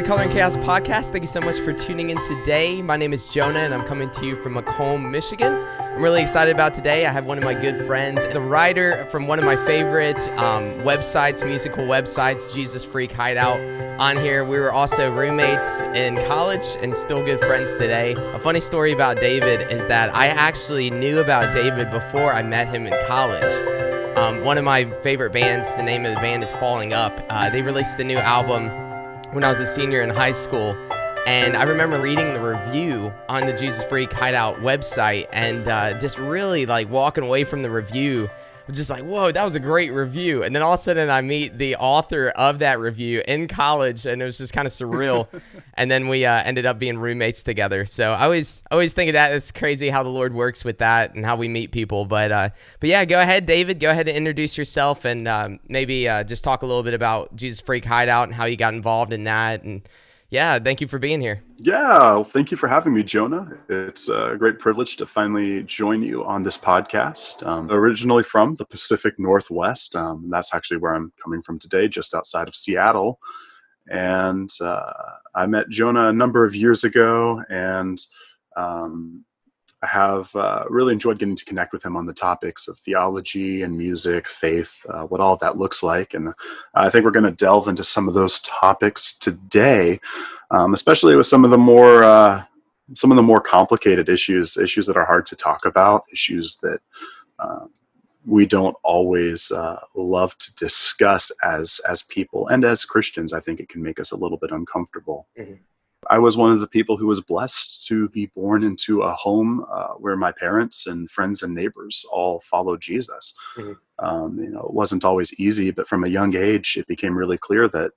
The Color and Chaos podcast. Thank you so much for tuning in today. My name is Jonah, and I'm coming to you from Macomb, Michigan. I'm really excited about today. I have one of my good friends. It's a writer from one of my favorite um, websites, musical websites, Jesus Freak Hideout. On here, we were also roommates in college and still good friends today. A funny story about David is that I actually knew about David before I met him in college. Um, one of my favorite bands, the name of the band is Falling Up. Uh, they released a new album when I was a senior in high school. And I remember reading the review on the Jesus Freak Hideout website and uh, just really like walking away from the review just like, whoa, that was a great review. And then all of a sudden I meet the author of that review in college and it was just kind of surreal. and then we uh, ended up being roommates together. So I always, always think of that. It's crazy how the Lord works with that and how we meet people. But, uh, but yeah, go ahead, David, go ahead and introduce yourself and um, maybe uh, just talk a little bit about Jesus Freak Hideout and how you got involved in that and yeah, thank you for being here. Yeah, well, thank you for having me, Jonah. It's a great privilege to finally join you on this podcast. Um, originally from the Pacific Northwest, um, that's actually where I'm coming from today, just outside of Seattle. And uh, I met Jonah a number of years ago, and um, I have uh, really enjoyed getting to connect with him on the topics of theology and music, faith, uh, what all that looks like. And I think we're going to delve into some of those topics today, um, especially with some of the more uh, some of the more complicated issues, issues that are hard to talk about, issues that uh, we don't always uh, love to discuss as as people and as Christians. I think it can make us a little bit uncomfortable. Mm-hmm. I was one of the people who was blessed to be born into a home uh, where my parents and friends and neighbors all followed Jesus. Mm-hmm. Um, you know, it wasn't always easy, but from a young age, it became really clear that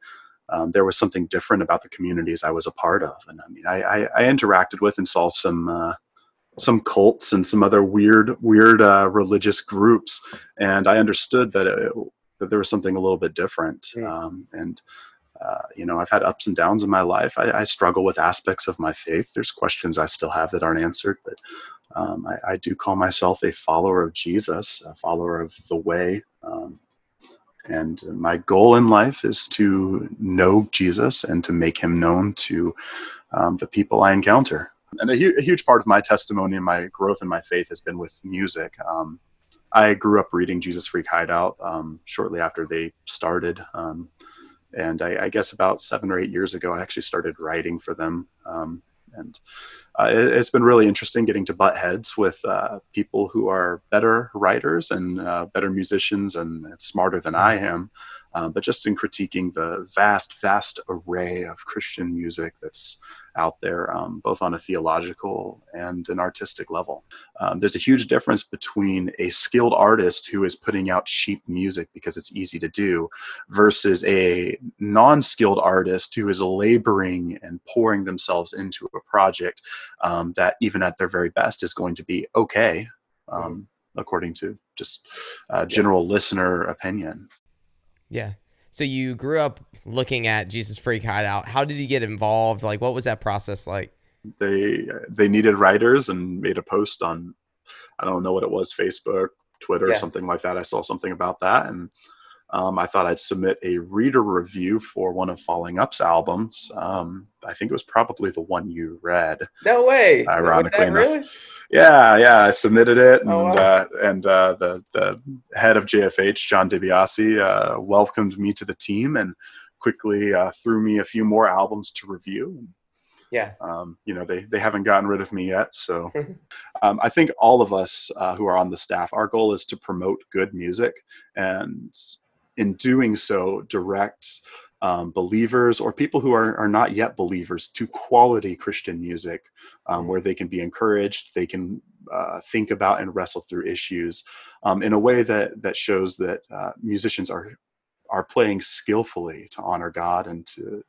um, there was something different about the communities I was a part of. And I mean, I, I, I interacted with and saw some uh, some cults and some other weird weird uh, religious groups, and I understood that it, that there was something a little bit different. Mm-hmm. Um, and uh, you know, I've had ups and downs in my life. I, I, struggle with aspects of my faith. There's questions I still have that aren't answered, but um, I, I, do call myself a follower of Jesus, a follower of the way. Um, and my goal in life is to know Jesus and to make him known to um, the people I encounter. And a, hu- a, huge part of my testimony and my growth in my faith has been with music. Um, I grew up reading Jesus Freak Hideout um, shortly after they started. And I, I, guess about seven or eight years ago, I actually started writing for them. Um, and uh, it, has been really interesting getting to butt heads with uh, people who are better writers and uh, better musicians and smarter than I mm-hmm. am. Um, but just in critiquing the vast, vast array of Christian music that's out there, um, both on a theological and an artistic level. Um, there's a huge difference between a skilled artist who is putting out cheap music because it's easy to do versus a non skilled artist who is laboring and pouring themselves into a project um, that, even at their very best, is going to be okay. Um, mm-hmm. According to just uh, general yeah. listener opinion. Yeah. So you grew up looking at Jesus Freak Hideout. How did you get involved? Like, what was that process like? They they needed writers and made a post on, I don't know what it was, Facebook, Twitter, yeah. something like that. I saw something about that, and um, I thought I'd submit a reader review for one of Falling Up's albums. Um, I think it was probably the one you read. No way! Ironically enough, really? yeah, yeah. I submitted it, and oh, wow. uh, and uh, the the head of JFH, John DiBiase, uh, welcomed me to the team and quickly uh, threw me a few more albums to review. Yeah. Um, you know, they, they haven't gotten rid of me yet. So um, I think all of us uh, who are on the staff, our goal is to promote good music and in doing so, direct um, believers or people who are, are not yet believers to quality Christian music um, where they can be encouraged, they can uh, think about and wrestle through issues um, in a way that, that shows that uh, musicians are, are playing skillfully to honor God and to,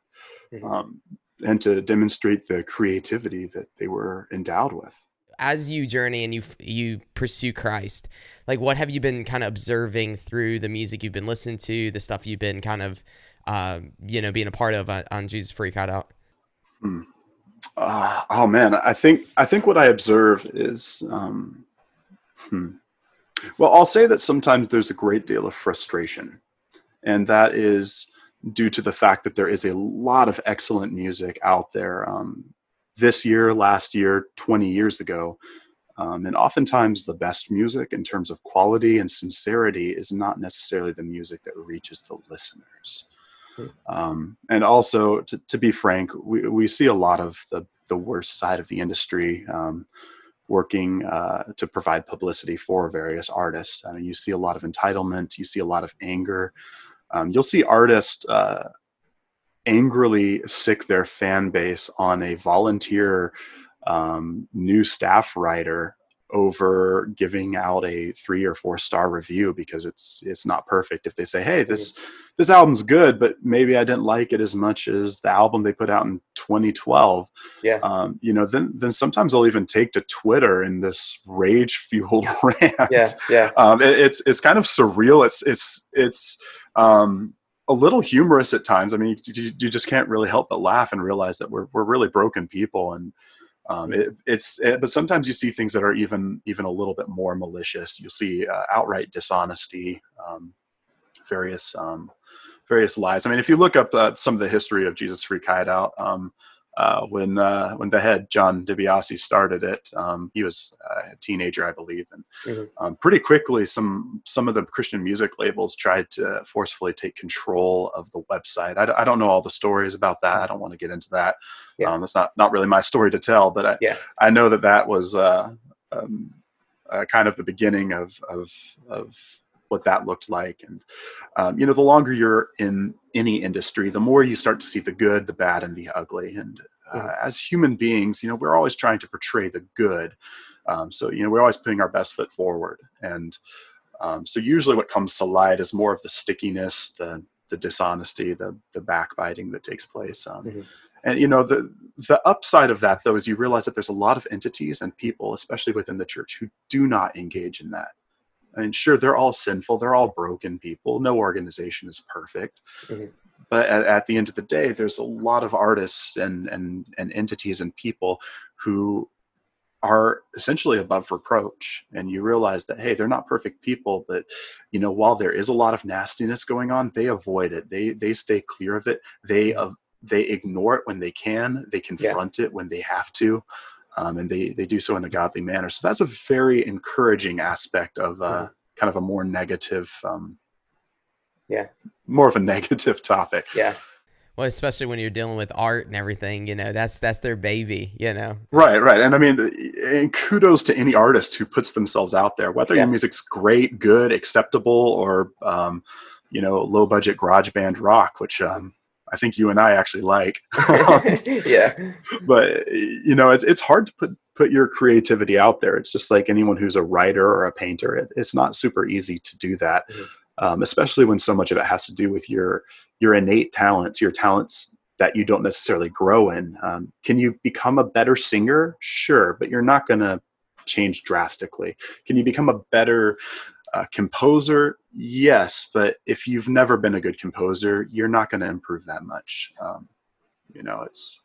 mm-hmm. Um, and to demonstrate the creativity that they were endowed with as you journey and you you pursue Christ, like what have you been kind of observing through the music you've been listening to, the stuff you've been kind of, uh, you know, being a part of on, on Jesus Freak Hideout? Hmm. Uh, oh man, I think I think what I observe is, um, hmm. well, I'll say that sometimes there's a great deal of frustration, and that is due to the fact that there is a lot of excellent music out there um, this year, last year, 20 years ago. Um, and oftentimes, the best music in terms of quality and sincerity is not necessarily the music that reaches the listeners. Hmm. Um, and also, to, to, be frank, we, we see a lot of the, the worst side of the industry um, working uh, to provide publicity for various artists. I mean, you see a lot of entitlement, you see a lot of anger. Um, you'll see artists uh, angrily sic their fan base on a volunteer um, new staff writer over giving out a three or four star review because it's it's not perfect. If they say hey this this album's good but maybe i didn't like it as much as the album they put out in 2012 yeah. um, you know then then sometimes they'll even take to twitter in this rage fueled rant. Yeah yeah. Um, it, it's it's kind of surreal. It's it's it's um, a little humorous at times i mean you, you just can't really help but laugh and realize that we're, we're really broken people and um, it, it's it, but sometimes you see things that are even even a little bit more malicious. You'll see uh, outright dishonesty, um, various um, various lies. I mean, if you look up uh, some of the history of Jesus Freak Hideout, um, uh, when uh, when the head John DiBiase started it. Um, he was a teenager, I believe, and mm-hmm. um, pretty quickly some some of the Christian music labels tried to forcefully take control of the website. I, I don't know all the stories about that. I don't want to get into that. Yeah. Um, that's not not really my story to tell, but I yeah. I know that that was uh, um, uh, kind of the beginning of of of what that looked like. And um, you know, the longer you're in any industry, the more you start to see the good, the bad, and the ugly. And uh, mm-hmm. as human beings, you know, we're always trying to portray the good. Um, so you know, we're always putting our best foot forward. And um, so usually, what comes to light is more of the stickiness, the the dishonesty, the the backbiting that takes place. Um, mm-hmm. And you know the the upside of that though is you realize that there's a lot of entities and people, especially within the church, who do not engage in that. I mean, sure, they're all sinful. They're all broken people. No organization is perfect. Mm-hmm. But at, at, the end of the day, there's a lot of artists and, and, and entities and people who are essentially above reproach. And you realize that, hey, they're not perfect people, but you know, while there is a lot of nastiness going on, they avoid it. They, they stay clear of it. They, uh, they ignore it when they can. They confront yeah. it when they have to um, and they they do so in a godly manner. So that's a very encouraging aspect of uh, mm-hmm. kind of a more negative, um, yeah, more of a negative topic. Yeah. Well, especially when you're dealing with art and everything, you know, that's that's their baby, you know. Right, right. And I mean, and kudos to any artist who puts themselves out there, whether yeah. your music's great, good, acceptable, or um, you know, low budget garage band rock, which um, I think you and I actually like. yeah. But you know, it's it's hard to put put your creativity out there. It's just like anyone who's a writer or a painter. It, it's not super easy to do that, mm-hmm. um, especially when so much of it has to do with your your innate talents, your talents that you don't necessarily grow in. Um, can you become a better singer? Sure, but you're not going to change drastically. Can you become a better uh, composer, yes, but if you've never been a good composer, you're not going to improve that much. Um, you know, it's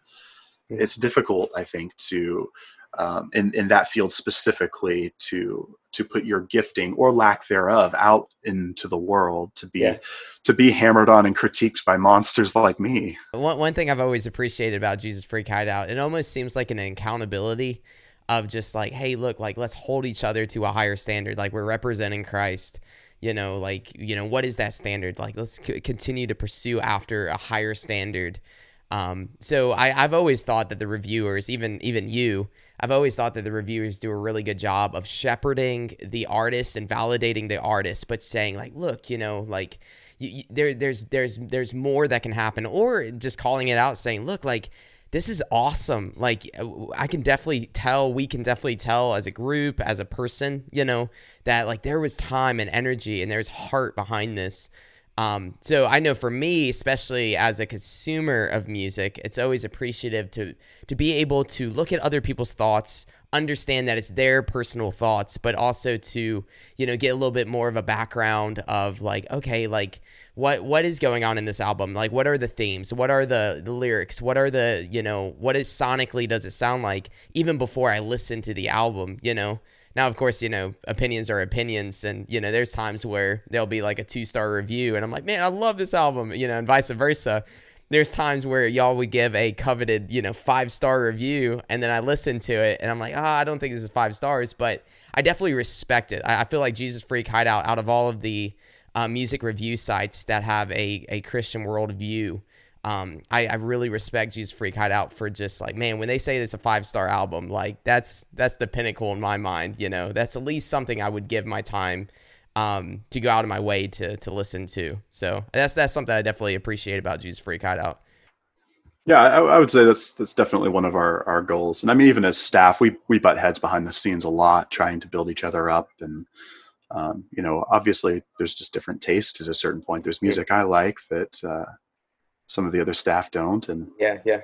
it's difficult, I think, to um, in in that field specifically to to put your gifting or lack thereof out into the world to be yeah. to be hammered on and critiqued by monsters like me. One one thing I've always appreciated about Jesus Freak Hideout, it almost seems like an accountability of just like, hey, look, like let's hold each other to a higher standard. Like we're representing Christ. You know, like you know, what is that standard? Like let's c- continue to pursue after a higher standard. Um, so I, I've always thought that the reviewers, even even you, I've always thought that the reviewers do a really good job of shepherding the artist and validating the artist, but saying like, look, you know, like you, you, there there's there's there's more that can happen, or just calling it out, saying, look, like this is awesome. Like I can definitely tell, we can definitely tell as a group, as a person, you know, that like there was time and energy and there's heart behind this. Um, so I know for me, especially as a consumer of music, it's always appreciative to to be able to look at other people's thoughts, understand that it's their personal thoughts, but also to you know get a little bit more of a background of like, okay, like what what is going on in this album like what are the themes what are the, the lyrics what are the you know what is sonically does it sound like even before i listen to the album you know Now, of course, you know, opinions are opinions. And, you know, there's times where there'll be like a two star review and I'm like, man, I love this album, you know, and vice versa. There's times where y'all would give a coveted, you know, five star review and then I listen to it and I'm like, ah, oh, I don't think this is five stars, but I definitely respect it. I, I feel like Jesus Freak Hideout, out of all of the uh, music review sites that have a, a Christian worldview, um, I, I really respect Jesus Freak Hideout for just like, man, when they say it's a five star album, like that's that's the pinnacle in my mind. You know, that's at least something I would give my time um, to go out of my way to to listen to. So that's that's something I definitely appreciate about Jesus Freak Hideout. Yeah, I, I, would say that's that's definitely one of our, our goals. And I mean, even as staff, we we butt heads behind the scenes a lot, trying to build each other up. And um, you know, obviously, there's just different tastes at a certain point. There's music I like that uh, some of the other staff don't and yeah yeah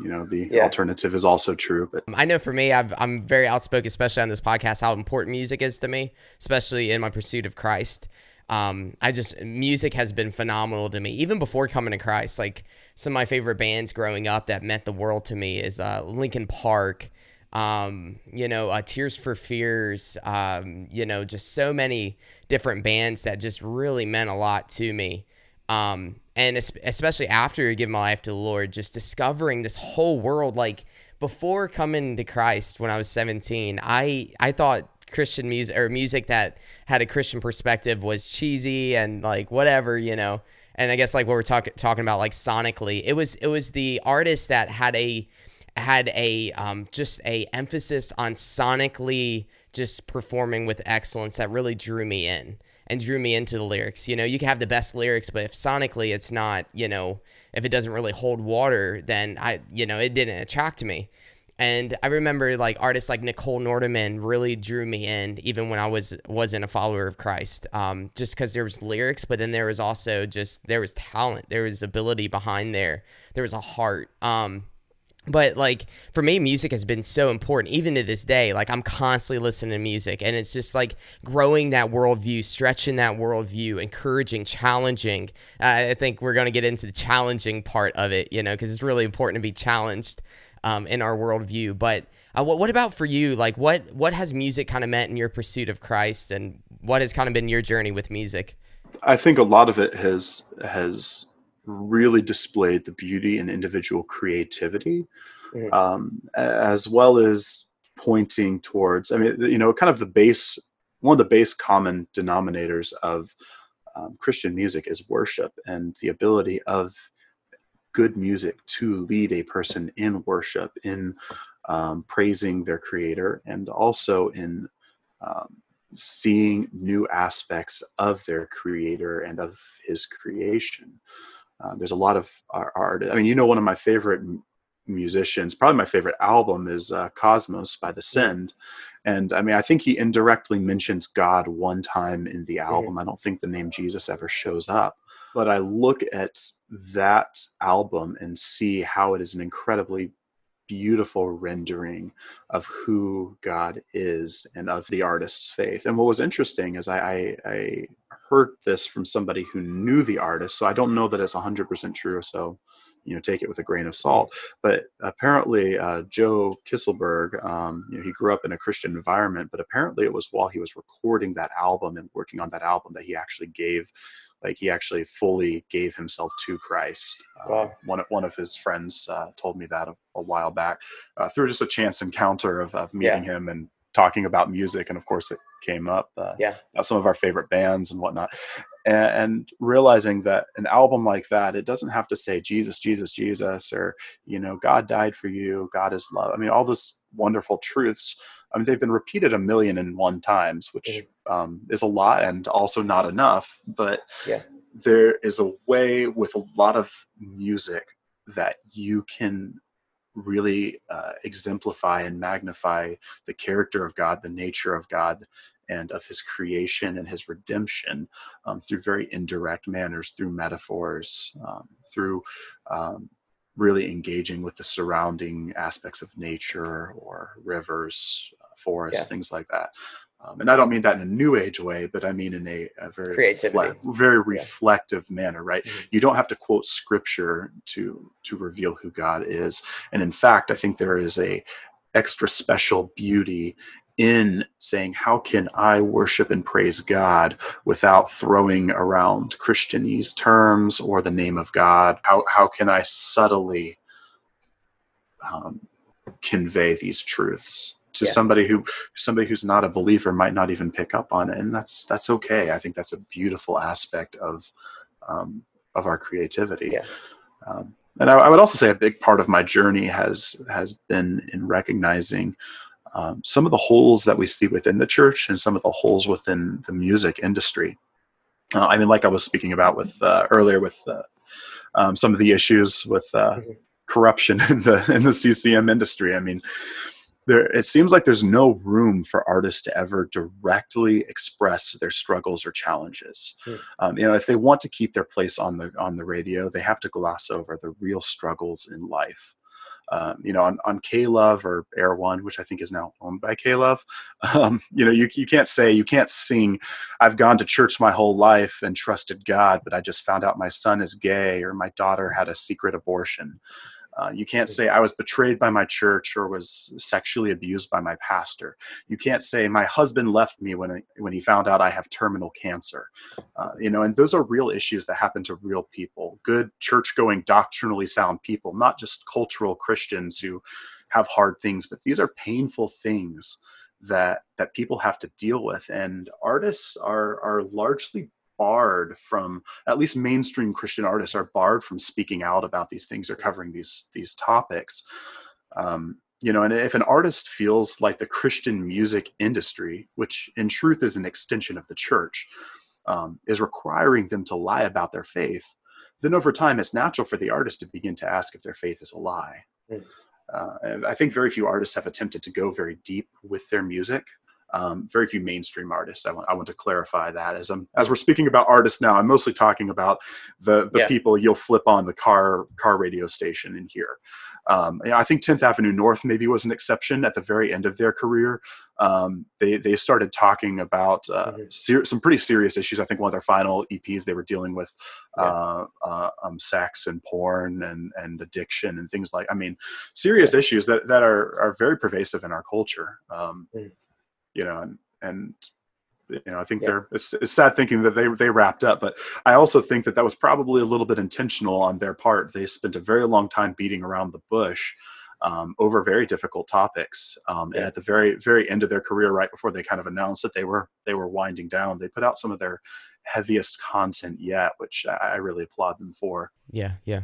you know the yeah. alternative is also true but i know for me i am very outspoken especially on this podcast how important music is to me especially in my pursuit of christ um, i just music has been phenomenal to me even before coming to christ like some of my favorite bands growing up that meant the world to me is uh, linkin park um, you know, uh, Tears for Fears, um, you know, just so many different bands that just really meant a lot to me. Um, and especially after giving my life to the Lord, just discovering this whole world. Like before coming to Christ, when I was 17, I I thought Christian music or music that had a Christian perspective was cheesy and like whatever, you know. And I guess like what we're talking talking about, like sonically, it was it was the artist that had a had a um, just a emphasis on sonically just performing with excellence that really drew me in and drew me into the lyrics. You know, you can have the best lyrics, but if sonically it's not, you know, if it doesn't really hold water, then I, you know, it didn't attract me. And I remember like artists like Nicole Nordeman really drew me in, even when I was wasn't a follower of Christ. Um, just because there was lyrics, but then there was also just there was talent, there was ability behind there, there was a heart. Um, but like for me music has been so important even to this day. Like i'm constantly listening to music and it's just like growing that worldview stretching that worldview encouraging challenging. Uh, i think we're going to get into the challenging part of it you know because it's really important to be challenged um, in our worldview. But uh, what, what about for you? Like what what has music kind of meant in your pursuit of christ and what has kind of been your journey with music? I think a lot of it has has really displayed the beauty and individual creativity, mm-hmm. um, as well as pointing towards. I mean, you know, kind of the base, one of the base common denominators of um, Christian music is worship and the ability of good music to lead a person in worship, in um, praising their creator, and also in um, seeing new aspects of their creator and of his creation. Uh, there's a lot of art. I mean, you know, one of my favorite musicians, probably my favorite album is uh, Cosmos by The Send. And I mean, I think he indirectly mentions God one time in the album. I don't think the name Jesus ever shows up. But I look at that album and see how it is an incredibly beautiful rendering of who God is and of the artist's faith. And what was interesting is I, I, I heard this from somebody who knew the artist, so I don't know that it's 100% true. So, you know, take it with a grain of salt. But apparently, uh, Joe Kisselberg, um, you know, he grew up in a Christian environment, but apparently it was while he was recording that album and working on that album that he actually gave like he actually fully gave himself to Christ. Uh, wow. one of one of his friends uh, told me that a, a while back uh, through just a chance encounter of, of meeting yeah. him and talking about music, and of course it came up. Uh, yeah, some of our favorite bands and whatnot, and, and, realizing that an album like that, it doesn't have to say Jesus, Jesus, Jesus, or you know, God died for you, God is love. I mean, all those wonderful truths I mean, they've been repeated a million and one times, which mm-hmm. um, is a lot and also not enough. But yeah. there is a way with a lot of music that you can really uh, exemplify and magnify the character of God, the nature of God, and of his creation and his redemption um, through very indirect manners, through metaphors, um, through um, really engaging with the surrounding aspects of nature or rivers, uh, forests, yeah. things like that. Um, and I don't mean that in a new age way, but I mean in a, a very creativity, very reflective yeah. manner, right? Mm-hmm. You don't have to quote scripture to to reveal who God is. And in fact, I think there is a extra special beauty in saying, How can I worship and praise God without throwing around Christianese terms or the name of God? How, how can I subtly um, convey these truths? To yeah. somebody who somebody who's not a believer might not even pick up on it and that's that's okay i think that's a beautiful aspect of um, of our creativity yeah. um, and I, I, would also say a big part of my journey has has been in recognizing um, some of the holes that we see within the church and some of the holes within the music industry uh, i mean like i was speaking about with uh, earlier with uh, um, some of the issues with uh, mm-hmm. corruption in the in the ccm industry i mean there it seems like there's no room for artists to ever directly express their struggles or challenges mm. um, you know if they want to keep their place on the on the radio they have to gloss over the real struggles in life um, you know, on, on K-Love or Air One, which I think is now owned by K-Love, um, you know, you, you can't say, you can't sing, I've gone to church my whole life and trusted God, but I just found out my son is gay or my daughter had a secret abortion. Uh, you can't say I was betrayed by my church or was sexually abused by my pastor. You can't say my husband left me when when he found out I have terminal cancer. Uh, you know, and those are real issues that happen to real people, good church-going, doctrinally sound people, not just cultural Christians who have hard things. But these are painful things that that people have to deal with, and artists are are largely barred from at least mainstream christian artists are barred from speaking out about these things or covering these these topics. Um, you know and if an artist feels like the christian music industry which in truth is an extension of the church um, is requiring them to lie about their faith then over time it's natural for the artist to begin to ask if their faith is a lie. Mm. uh, i think very few artists have attempted to go very deep with their music um, very few mainstream artists. I want, I want to clarify that as I'm as we're speaking about artists now. I'm mostly talking about the the yeah. people you'll flip on the car car radio station and hear. Um, I think 10th Avenue North maybe was an exception at the very end of their career. Um, they they started talking about uh, mm-hmm. ser- some pretty serious issues. I think one of their final EPs they were dealing with yeah. uh, uh, um, sex and porn and and addiction and things like. I mean, serious yeah. issues that that are are very pervasive in our culture. Mm you know, and, and you know, I think yeah. they're it's, it's, sad thinking that they they wrapped up, but I also think that that was probably a little bit intentional on their part. They spent a very long time beating around the bush um, over very difficult topics, um, yeah. and at the very very end of their career, right before they kind of announced that they were they were winding down, they put out some of their heaviest content yet, which I really applaud them for. Yeah, yeah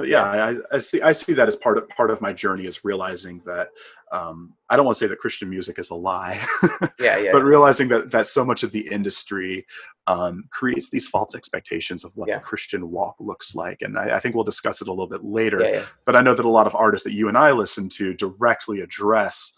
but yeah, I, I, see I see that as part of part of my journey is realizing that um, I don't want to say that Christian music is a lie, yeah, yeah, but realizing that that so much of the industry um, creates these false expectations of what yeah. the Christian walk looks like, and I, I, think we'll discuss it a little bit later. Yeah, yeah. But I know that a lot of artists that you and I listen to directly address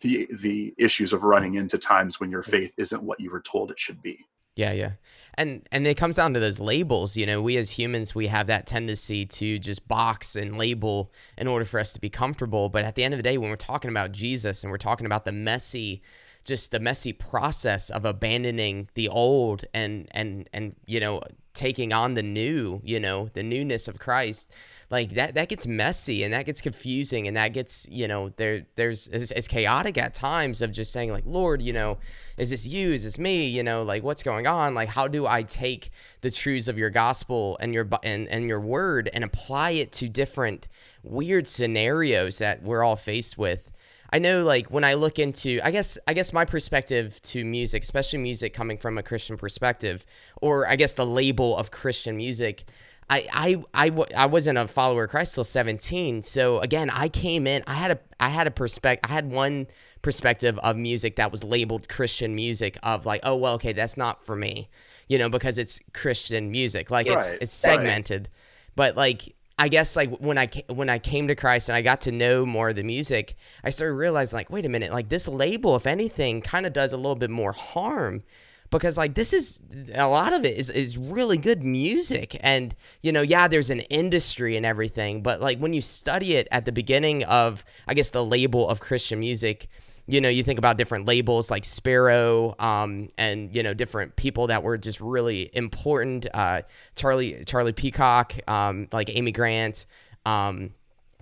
the the issues of running into times when your faith isn't what you were told it should be. Yeah, yeah and and it comes down to those labels you know we as humans we have that tendency to just box and label in order for us to be comfortable. But at the end of the day when we're talking about jesus and we're talking about the messy just the messy process of abandoning the old and and and you know taking on the new you know the newness of christ like that that gets messy and that gets confusing and that gets you know there there's it's, it's, chaotic at times of just saying like lord you know is this you? Is this me? You know like what's going on? Like how do i take the truths of your gospel and your and, and your word and apply it to different weird scenarios that we're all faced with I know like when I look into I guess I guess my perspective to music, especially music coming from a Christian perspective, or I guess the label of Christian music, I, I, I, I wasn't a follower of Christ till 17. So again, I came in, I had a, I had a perspective, I had one perspective of music that was labeled Christian music of like, oh, well, okay, that's not for me, you know, because it's Christian music. Like right. it's, it's segmented, right. but like, I guess like when I when I came to Christ and I got to know more of the music, I started realizing like, wait a minute, like this label, if anything, kind of does a little bit more harm because like this is a lot of it is is really good music and you know yeah there's an industry and everything but like when you study it at the beginning of I guess the label of Christian music you know you think about different labels like Sparrow um, and you know different people that were just really important uh, Charlie Charlie Peacock um, like Amy Grant um,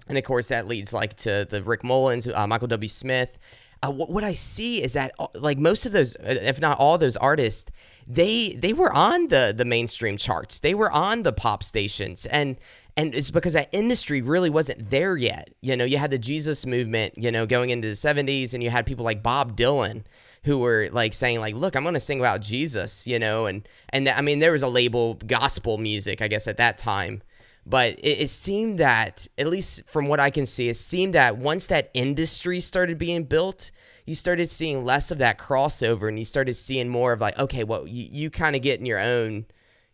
and of course that leads like to the Rich Mullins uh, Michael W. Smith. Uh, what, what I see is that uh, like most of those, uh, if not all those artists, they they were on the the mainstream charts. They were on the pop stations, and and it's because that industry really wasn't there yet. You know, you had the Jesus movement, you know, going into the 70s and you had people like Bob Dylan who were like saying like, "Look, I'm going to sing about Jesus," you know, and and I mean there was a label gospel music, I guess at that time. But it, it seemed that, at least from what I can see, it seemed that once that industry started being built, you started seeing less of that crossover and you started seeing more of like, okay, well, you, you kind of get in your own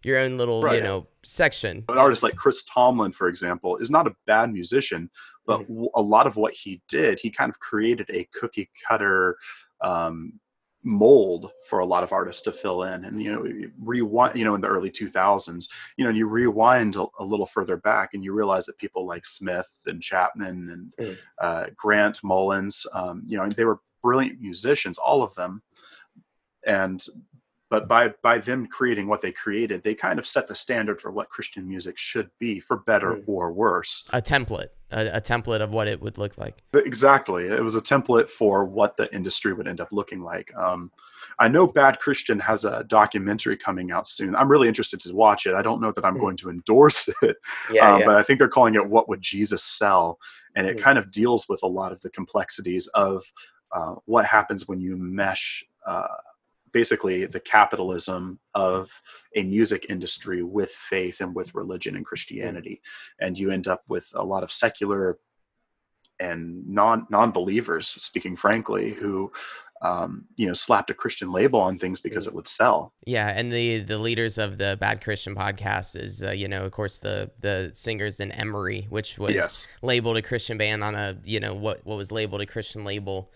your own little, right. you know, section. An artist like Chris Tomlin, for example, is not a bad musician, but mm-hmm. a lot of what he did, he kind of created a cookie cutter um, mold for a lot of artists to fill in. And you know, rewind, you know, in the early 2000s, you know, you rewind a, a little further back, and you realize that people like Smith and Chapman and mm. uh, Grant Mullins, um, you know, they were brilliant musicians, all of them. And but by by them creating what they created they kind of set the standard for what christian music should be for better mm. or worse a template a, a, template of what it would look like exactly it was a template for what the industry would end up looking like um, i know bad christian has a documentary coming out soon i'm really interested to watch it i don't know that i'm mm. going to endorse it yeah, um, yeah. but i think they're calling it what would jesus sell and it mm. kind of deals with a lot of the complexities of uh, what happens when you mesh uh, basically the capitalism of a music industry with faith and with religion and Christianity, and you end up with a lot of secular and non non believers, speaking frankly, who um, you know slapped a Christian label on things because it would sell. Yeah, and the the leaders of the Bad Christian podcast is uh, you know of course the the singers in Emery, which was yes. labeled a Christian band on a you know what what was labeled a Christian label.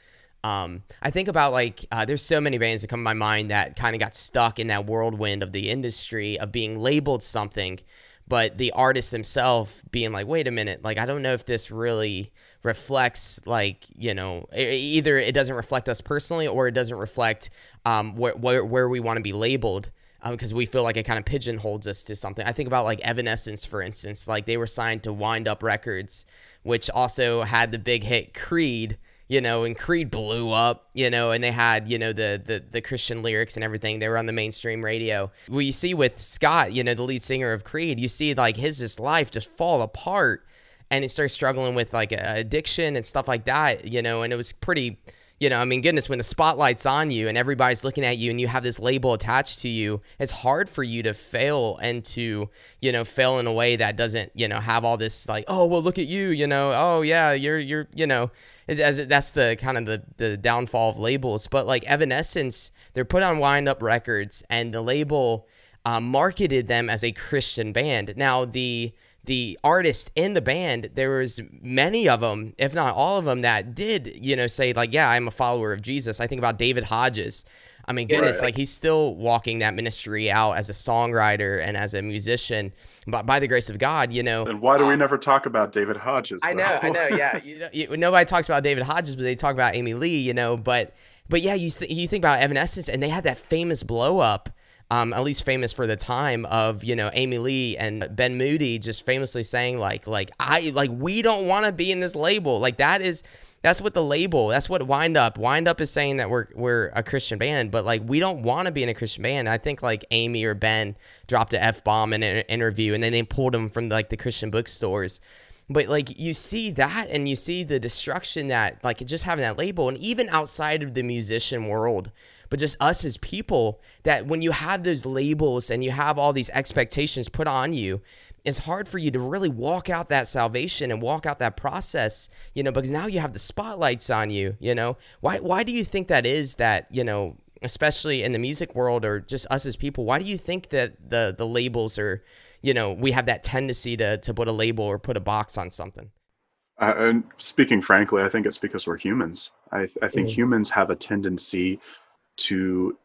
Um, I think about like uh, there's so many bands that come to my mind that kind of got stuck in that whirlwind of the industry of being labeled something, but the artist themselves being like, wait a minute, like I don't know if this really reflects like you know either it doesn't reflect us personally or it doesn't reflect um, where where, where we want to be labeled because um, we feel like it kind of pigeonholes us to something. I think about like Evanescence, for instance, like they were signed to Wind Up Records, which also had the big hit Creed you know, and Creed blew up, you know, and they had, you know, the the the Christian lyrics and everything. They were on the mainstream radio. Well, you see with Scott, you know, the lead singer of Creed, you see like his just life just fall apart, and he starts struggling with like addiction and stuff like that, you know, and it was pretty. You know, I mean, goodness, when the spotlight's on you and everybody's looking at you and you have this label attached to you, it's hard for you to fail and to, you know, fail in a way that doesn't, you know, have all this like, oh, well, look at you, you know, oh, yeah, you're, you're, you know, as that's the kind of the the downfall of labels. But like Evanescence, they're put on Wind Up Records, and the label uh, marketed them as a Christian band. Now the the artists in the band, there was many of them, if not all of them, that did you know say like, yeah, I'm a follower of Jesus. I think about David Hodges. I mean, goodness, right. like he's still walking that ministry out as a songwriter and as a musician, but by the grace of God, you know. And why do we um, never talk about David Hodges? Though? I know, I know, yeah. You, you, nobody talks about David Hodges, but they talk about Amy Lee, you know. But but yeah, you th- you think about Evanescence, and they had that famous blow up. Um, at least famous for the time of you know Amy Lee and Ben Moody just famously saying like like I like we don't want to be in this label like that is that's what the label. That's what Wind Up. Wind Up is saying that we're we're a Christian band, but like we don't want to be in a Christian band. I think like Amy or Ben dropped an f bomb in an interview, and then they pulled them from like the Christian bookstores. But like you see that, and you see the destruction that like just having that label, and even outside of the musician world, but just us as people that when you have those labels and you have all these expectations put on you it's hard for you to really walk out that salvation and walk out that process, you know, because now you have the spotlights on you, you know. Why why do you think that is that, you know, especially in the music world or just us as people, why do you think that the the labels are, you know, we have that tendency to to put a label or put a box on something? Uh, and speaking frankly, I think it's because we're humans. I, I think mm. humans have a tendency to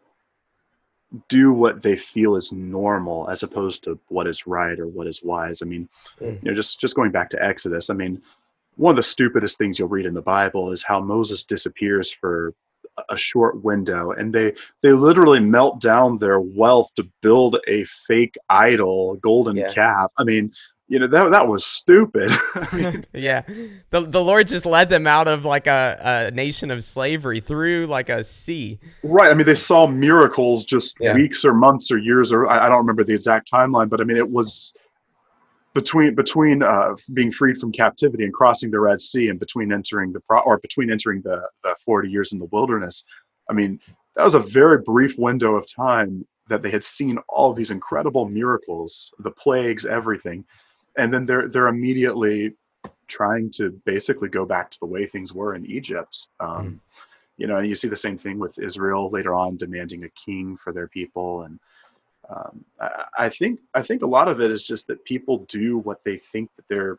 do what they feel is normal as opposed to what is right or what is wise. I mean, mm. you know, just just going back to Exodus, I mean, one of the stupidest things you'll read in the Bible is how Moses disappears for a short window and they they literally melt down their wealth to build a fake idol golden yeah. calf i mean you know that that was stupid. yeah, the the Lord just led them out of like a, a nation of slavery through like a sea. Right. I mean, they saw miracles just yeah. weeks or months or years or I, I, don't remember the exact timeline, but I mean, it was between between uh, being freed from captivity and crossing the Red Sea, and between entering the pro- or between entering the, the forty years in the wilderness. I mean, that was a very brief window of time that they had seen all of these incredible miracles, the plagues, everything and then they're they're immediately trying to basically go back to the way things were in Egypt. Um, mm. You know, and you see the same thing with Israel later on demanding a king for their people, and um, I, I, think I think a lot of it is just that people do what they think that they're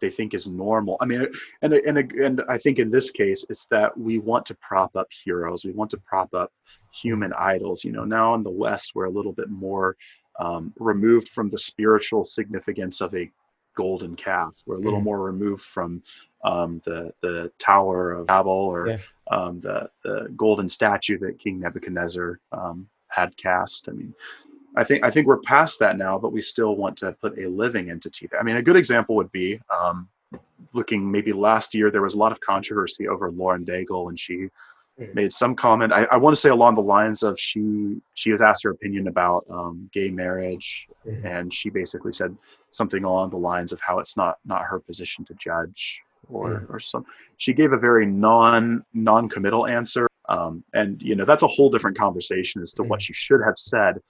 they think is normal. I mean, and and and I think in this case, it's that we want to prop up heroes, we want to prop up human idols. You know, now in the West, we're a little bit more um, removed from the spiritual significance of a golden calf. We're a little mm. more removed from um, the the Tower of Babel or yeah. um, the the golden statue that King Nebuchadnezzar um, had cast. I mean, I think I think we're past that now, but we still want to put a living entity there. I mean, a good example would be um, looking maybe last year there was a lot of controversy over Lauren Daigle and she mm-hmm. made some comment. I, I, want to say along the lines of she she was asked her opinion about um, gay marriage, mm-hmm. and she basically said something along the lines of how it's not not her position to judge or mm-hmm. or some. She gave a very non non committal answer, um, and you know that's a whole different conversation as to what mm-hmm. she should have said.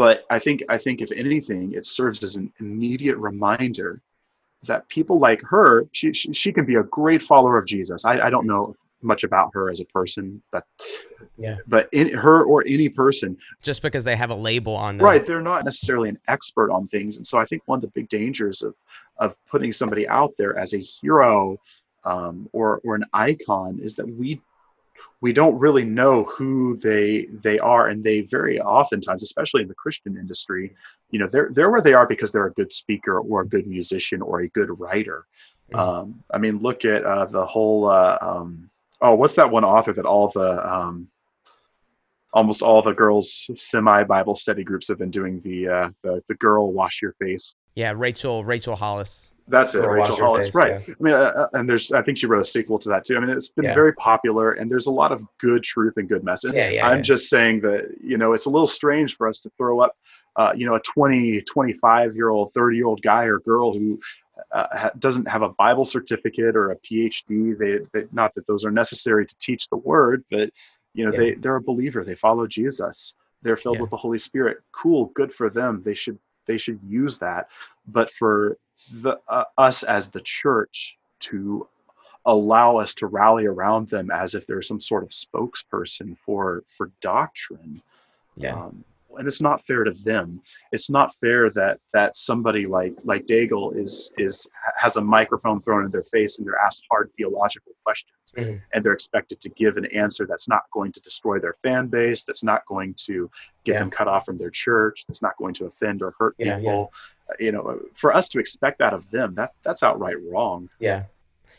But I think I think if anything, it serves as an immediate reminder that people like her, she, she, she, can be a great follower of Jesus. I, I don't know much about her as a person, but yeah, but in her or any person, just because they have a label on them, right? They're not necessarily an expert on things, and so I think one of the big dangers of of putting somebody out there as a hero um, or or an icon is that we we don't really know who they they are and they very oftentimes especially in the christian industry you know they're they're where they are because they're a good speaker or a good musician or a good writer um, i mean look at uh, the whole uh, um, oh, what's that one author that all the um, almost all the girls semi Bible study groups have been doing the uh, the the girl wash your face. Yeah, Rachel Rachel Hollis. That's it, Rachel Hollis, face, right? Yeah. I mean, uh, uh, and there's I think she wrote a sequel to that too. I mean, it's been yeah. very popular, and there's a lot of good truth and good message. Yeah, yeah, I'm yeah. just saying that you know it's a little strange for us to throw up, uh, you know, a 20, 25 year old, 30 year old guy or girl who uh, doesn't have a Bible certificate or a PhD. They, they, not that those are necessary to teach the word, but you know they they're a believer. They follow Jesus. They're filled with the Holy Spirit. Cool, good for them. They should they should use that. But for the uh, us as the church to allow us to rally around them as if they're some sort of spokesperson for for doctrine. Yeah. Um, and it's not fair to them. It's not fair that that somebody like like Daigle is is has a microphone thrown in their face and they're asked hard theological questions mm-hmm. and they're expected to give an answer that's not going to destroy their fan base, that's not going to get yeah. them cut off from their church, that's not going to offend or hurt yeah, people. Yeah. You know, for us to expect that of them, that's that's outright wrong. Yeah.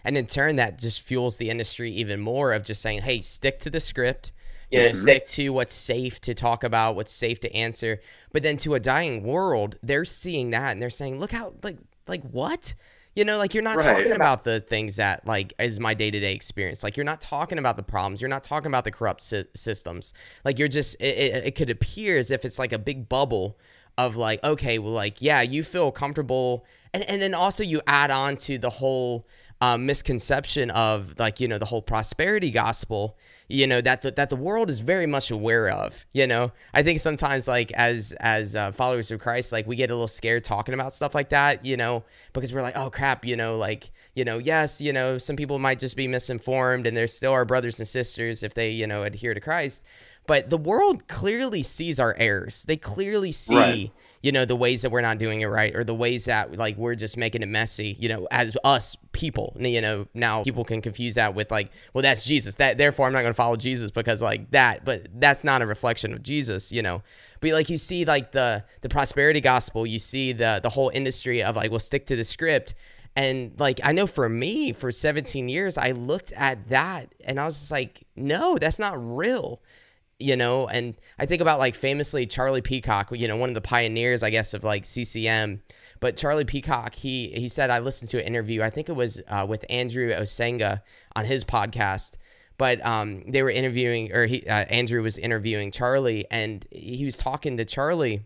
And in turn, that just fuels the industry even more of just saying, "Hey, stick to the script." You know, stick to what's safe to talk about, what's safe to answer. But then to a dying world, they're seeing that and they're saying, look how like like what? You know, like you're not right. talking about the things that like is my day to day experience. Like you're not talking about the problems. You're not talking about the corrupt systems. Like you're just it, it, it could appear as if it's like a big bubble of like okay, well, like yeah, you feel comfortable, and and then also you add on to the whole um, misconception of like you know the whole prosperity gospel you know that the, that the world is very much aware of you know? I think sometimes like as as uh, followers of christ like we get a little scared talking about stuff like that you know because we're like oh crap you know like you know yes you know some people might just be misinformed and they're still our brothers and sisters if they you know adhere to christ. But the world clearly sees our errors. They clearly see right you know the ways that we're not doing it right or the ways that like we're just making it messy you know as us people you know now people can confuse that with like well that's jesus. That therefore i'm not going to follow jesus because like that but that's not a reflection of jesus you know. But like you see like the the prosperity gospel you see the the whole industry of like we'll stick to the script. And like I know for me, for 17 years, I looked at that and I was just like, no, that's not real you know and i think about like famously charlie peacock you know one of the pioneers i guess of like ccm But Charlie Peacock, he he said I listened to an interview. I think it was uh, with Andrew Osenga on his podcast. But um, they were interviewing, or he uh, Andrew was interviewing Charlie, and he was talking to Charlie,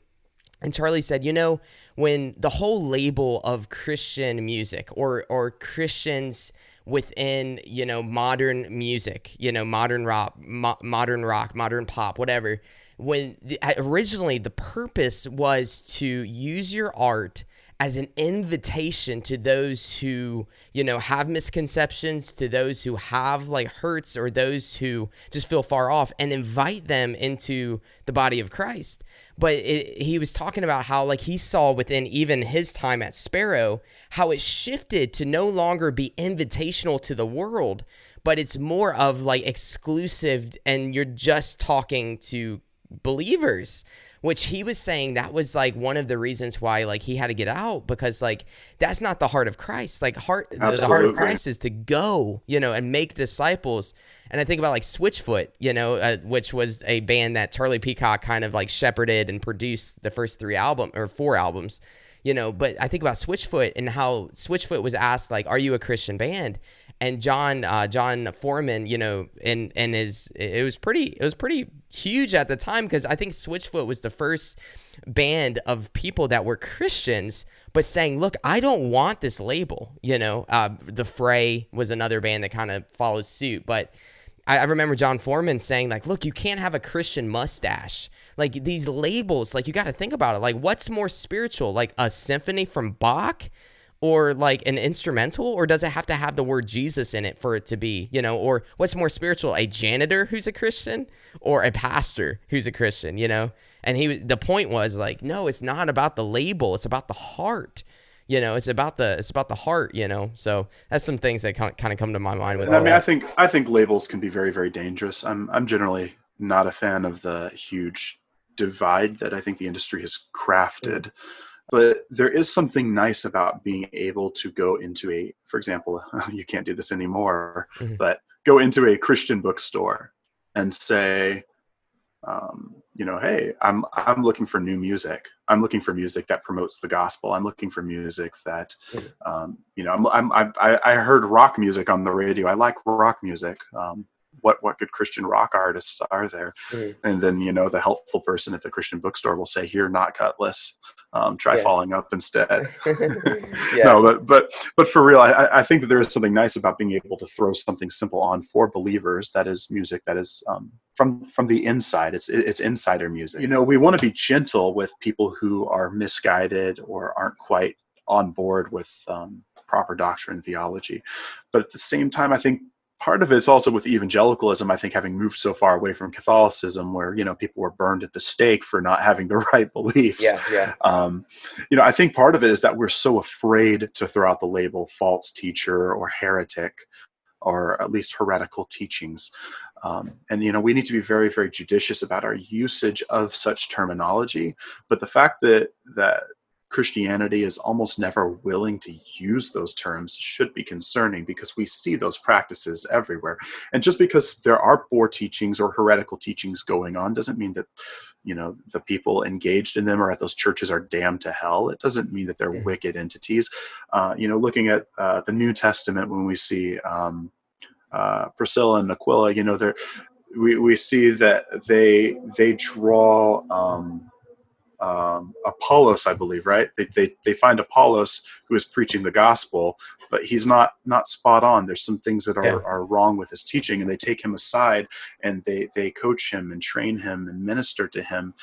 and Charlie said, you know, when the whole label of Christian music or or Christians within you know modern music, you know modern rock, mo- modern rock, modern pop, whatever. When the, originally the purpose was to use your art as an invitation to those who you know have misconceptions to those who have like hurts or those who just feel far off and invite them into the body of christ but it, he was talking about how like he saw within even his time at sparrow how it shifted to no longer be invitational to the world but it's more of like exclusive and you're just talking to believers which he was saying that was like one of the reasons why like he had to get out because like that's not the heart of Christ. Like heart Absolutely. the heart of Christ is to go, you know, and make disciples. And I think about like Switchfoot, you know, uh, which was a band that Charlie Peacock kind of like shepherded and produced the first three album or four albums, you know. But I think about Switchfoot and how Switchfoot was asked like, "Are you a Christian band?" and Jon uh, Jon Foreman, you know, and and his it was pretty it was pretty huge at the time because I think Switchfoot was the first band of people that were Christians but saying, "Look, I don't want this label." You know, uh, the Fray was another band that kind of follows suit, but I, I remember Jon Foreman saying, "Like, look, you can't have a Christian mustache." Like these labels, like you got to think about it. Like, what's more spiritual, like a symphony from Bach? or like an instrumental or does it have to have the word Jesus in it for it to be, you know, or what's more spiritual, a janitor who's a Christian or a pastor who's a Christian, you know? And he the point was like, no, it's not about the label, it's about the heart. You know, it's about the it's about the heart, you know. So that's some things that kind of come to my mind with. I mean, that. I think I think labels can be very very dangerous. I'm I'm generally not a fan of the huge divide that I think the industry has crafted. But there is something nice about being able to go into a for example you can't do this anymore mm-hmm. but go into a christian bookstore and say um, you know hey i'm i'm looking for new music i'm looking for music that promotes the gospel. I'm looking for music that um, you know I'm, I'm, i i heard rock music on the radio. I like rock music. Um, what what good Christian rock artists are there? Mm-hmm. And then you know the helpful person at the Christian bookstore will say, "Here, not Kutless. Um, try yeah. falling up instead." yeah. No, but but but for real, I, I think that there is something nice about being able to throw something simple on for believers. That is music that is um, from from the inside. It's it's insider music. You know, we want to be gentle with people who are misguided or aren't quite on board with um, proper doctrine and theology. But at the same time, I think part of it's also with evangelicalism i think having moved so far away from catholicism where you know people were burned at the stake for not having the right beliefs. Yeah yeah. Um, you know i think part of it is that we're so afraid to throw out the label false teacher or heretic or at least heretical teachings. Um, and you know we need to be very very judicious about our usage of such terminology. But the fact that that Christianity is almost never willing to use those terms should be concerning because we see those practices everywhere. And just because there are poor teachings or heretical teachings going on doesn't mean that you know the people engaged in them or at those churches are damned to hell. It doesn't mean that they're yeah. wicked entities. Uh, you know, looking at uh, the New Testament when we see um, uh, Priscilla and Aquila, you know, they we, we see that they they draw um, um, Apollos, I believe, right? They, they they find Apollos who is preaching the gospel, but he's not not spot on. There's some things that are, yeah. are wrong with his teaching, and they take him aside and they they coach him and train him and minister to him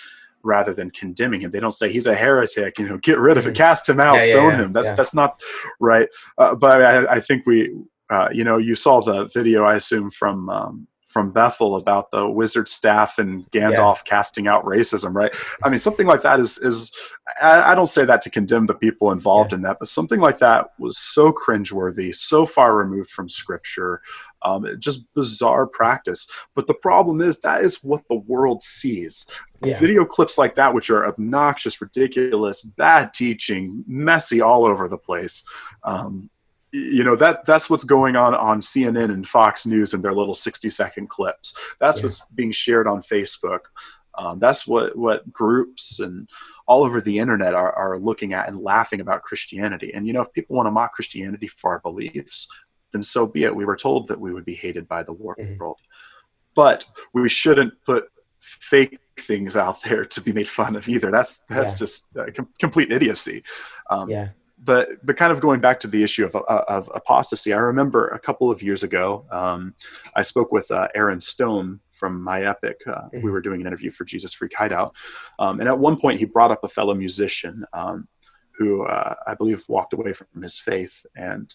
rather than condemning him. They don't say he's a heretic, you know, get rid of it, mm-hmm. cast him out, yeah, stone yeah, him. That's that's not right. Uh, but I, I, think we, uh, you know, you saw the video, I assume from um, from Bethel about the wizard staff and Gandalf yeah. casting out racism, right? I mean, something like that is is I, I don't say that to condemn the people involved yeah. in that, but something like that was so cringeworthy, so far removed from Scripture, um, just bizarre practice. But the problem is that is what the world sees. Yeah. Video clips like that, which are obnoxious, ridiculous, bad teaching, messy all over the place. Um, you know that that's what's going on on CNN and Fox News and their little 60 second clips. That's yeah. what's being shared on Facebook. Um, that's what what groups and all over the internet are, are looking at and laughing about Christianity. And you know, if people want to mock Christianity for our beliefs, then so be it. We were told that we would be hated by the world, mm-hmm. but we shouldn't put fake things out there to be made fun of either. That's that's yeah. just uh, com- complete idiocy. Um, yeah. But but kind of going back to the issue of, uh, of apostasy, I remember a couple of years ago, um, I spoke with uh, Aaron Stone from My Epic. Uh, mm-hmm. We were doing an interview for Jesus Freak Hideout, um, and at one point he brought up a fellow musician um, who uh, I believe walked away from his faith and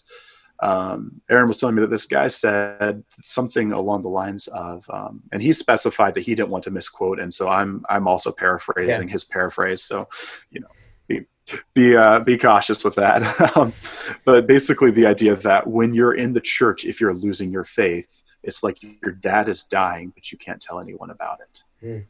um, Aaron was telling me that this guy said something along the lines of, um, and he specified that he didn't want to misquote, and so I'm I'm also paraphrasing yeah. his paraphrase. So, you know, be uh, be cautious with that. um, but basically, the idea that when you're in the church, if you're losing your faith, it's like your dad is dying, but you can't tell anyone about it. Mm.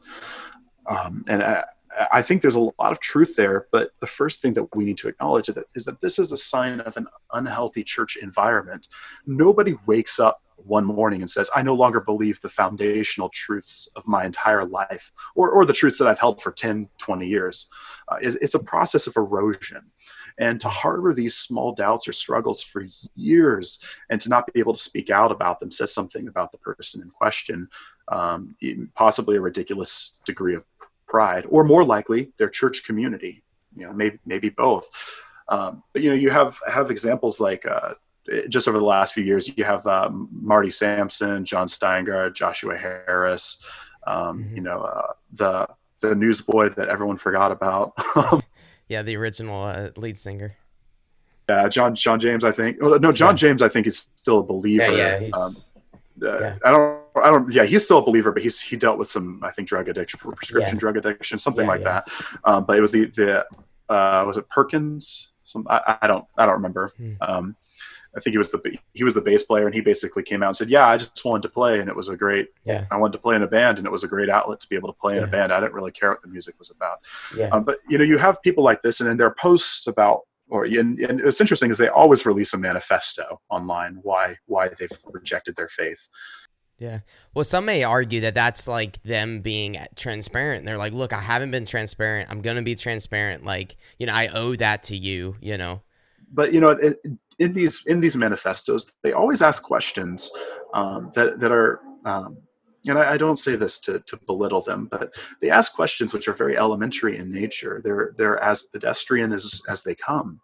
Um, and I, I think there's a lot of truth there, but the first thing that we need to acknowledge is that, is that this is a sign of an unhealthy church environment. Nobody wakes up one morning and says, I no longer believe the foundational truths of my entire life or, or the truths that I've held for 10, 20 years. Uh, it's, it's a process of erosion. And to harbor these small doubts or struggles for years and to not be able to speak out about them says something about the person in question, um, possibly a ridiculous degree of pride, or more likely, their church community. You know, maybe maybe both. Um, but you know, you have have examples like uh, just over the last few years, you have um, Marty Sampson, Jon Steingard, Joshua Harris. Um, mm-hmm. You know, uh, the the newsboy that everyone forgot about. yeah, the original uh, lead singer. Yeah, John John James, I think. Oh, no, John yeah. James, I think is still a believer. Yeah, yeah, um, uh, yeah. I don't I don't. Yeah, he's still a believer, but he's he dealt with some, I think, drug addiction, prescription drug addiction, something like that. Um, but it was the the uh, was it Perkins? Some I, I don't I don't remember. Hmm. Um, I think he was the he was the bass player, and he basically came out and said, "Yeah, I just wanted to play, and it was a great. Yeah, I wanted to play in a band, and it was a great outlet to be able to play in a band. I didn't really care what the music was about. Yeah. Um, but you know, you have people like this, and in their posts about or and, and what's interesting is they always release a manifesto online why why they've rejected their faith yeah. Well, some may argue that that's like them being transparent. They're like, look, I haven't been transparent. I'm going to be transparent. Like, you know, I owe that to you, you know. But, you know, in, in these in these manifestos, they always ask questions um, that, that are, um, and I, I, don't say this to, to belittle them, but they ask questions which are very elementary in nature. They're, they're as pedestrian as, as they come.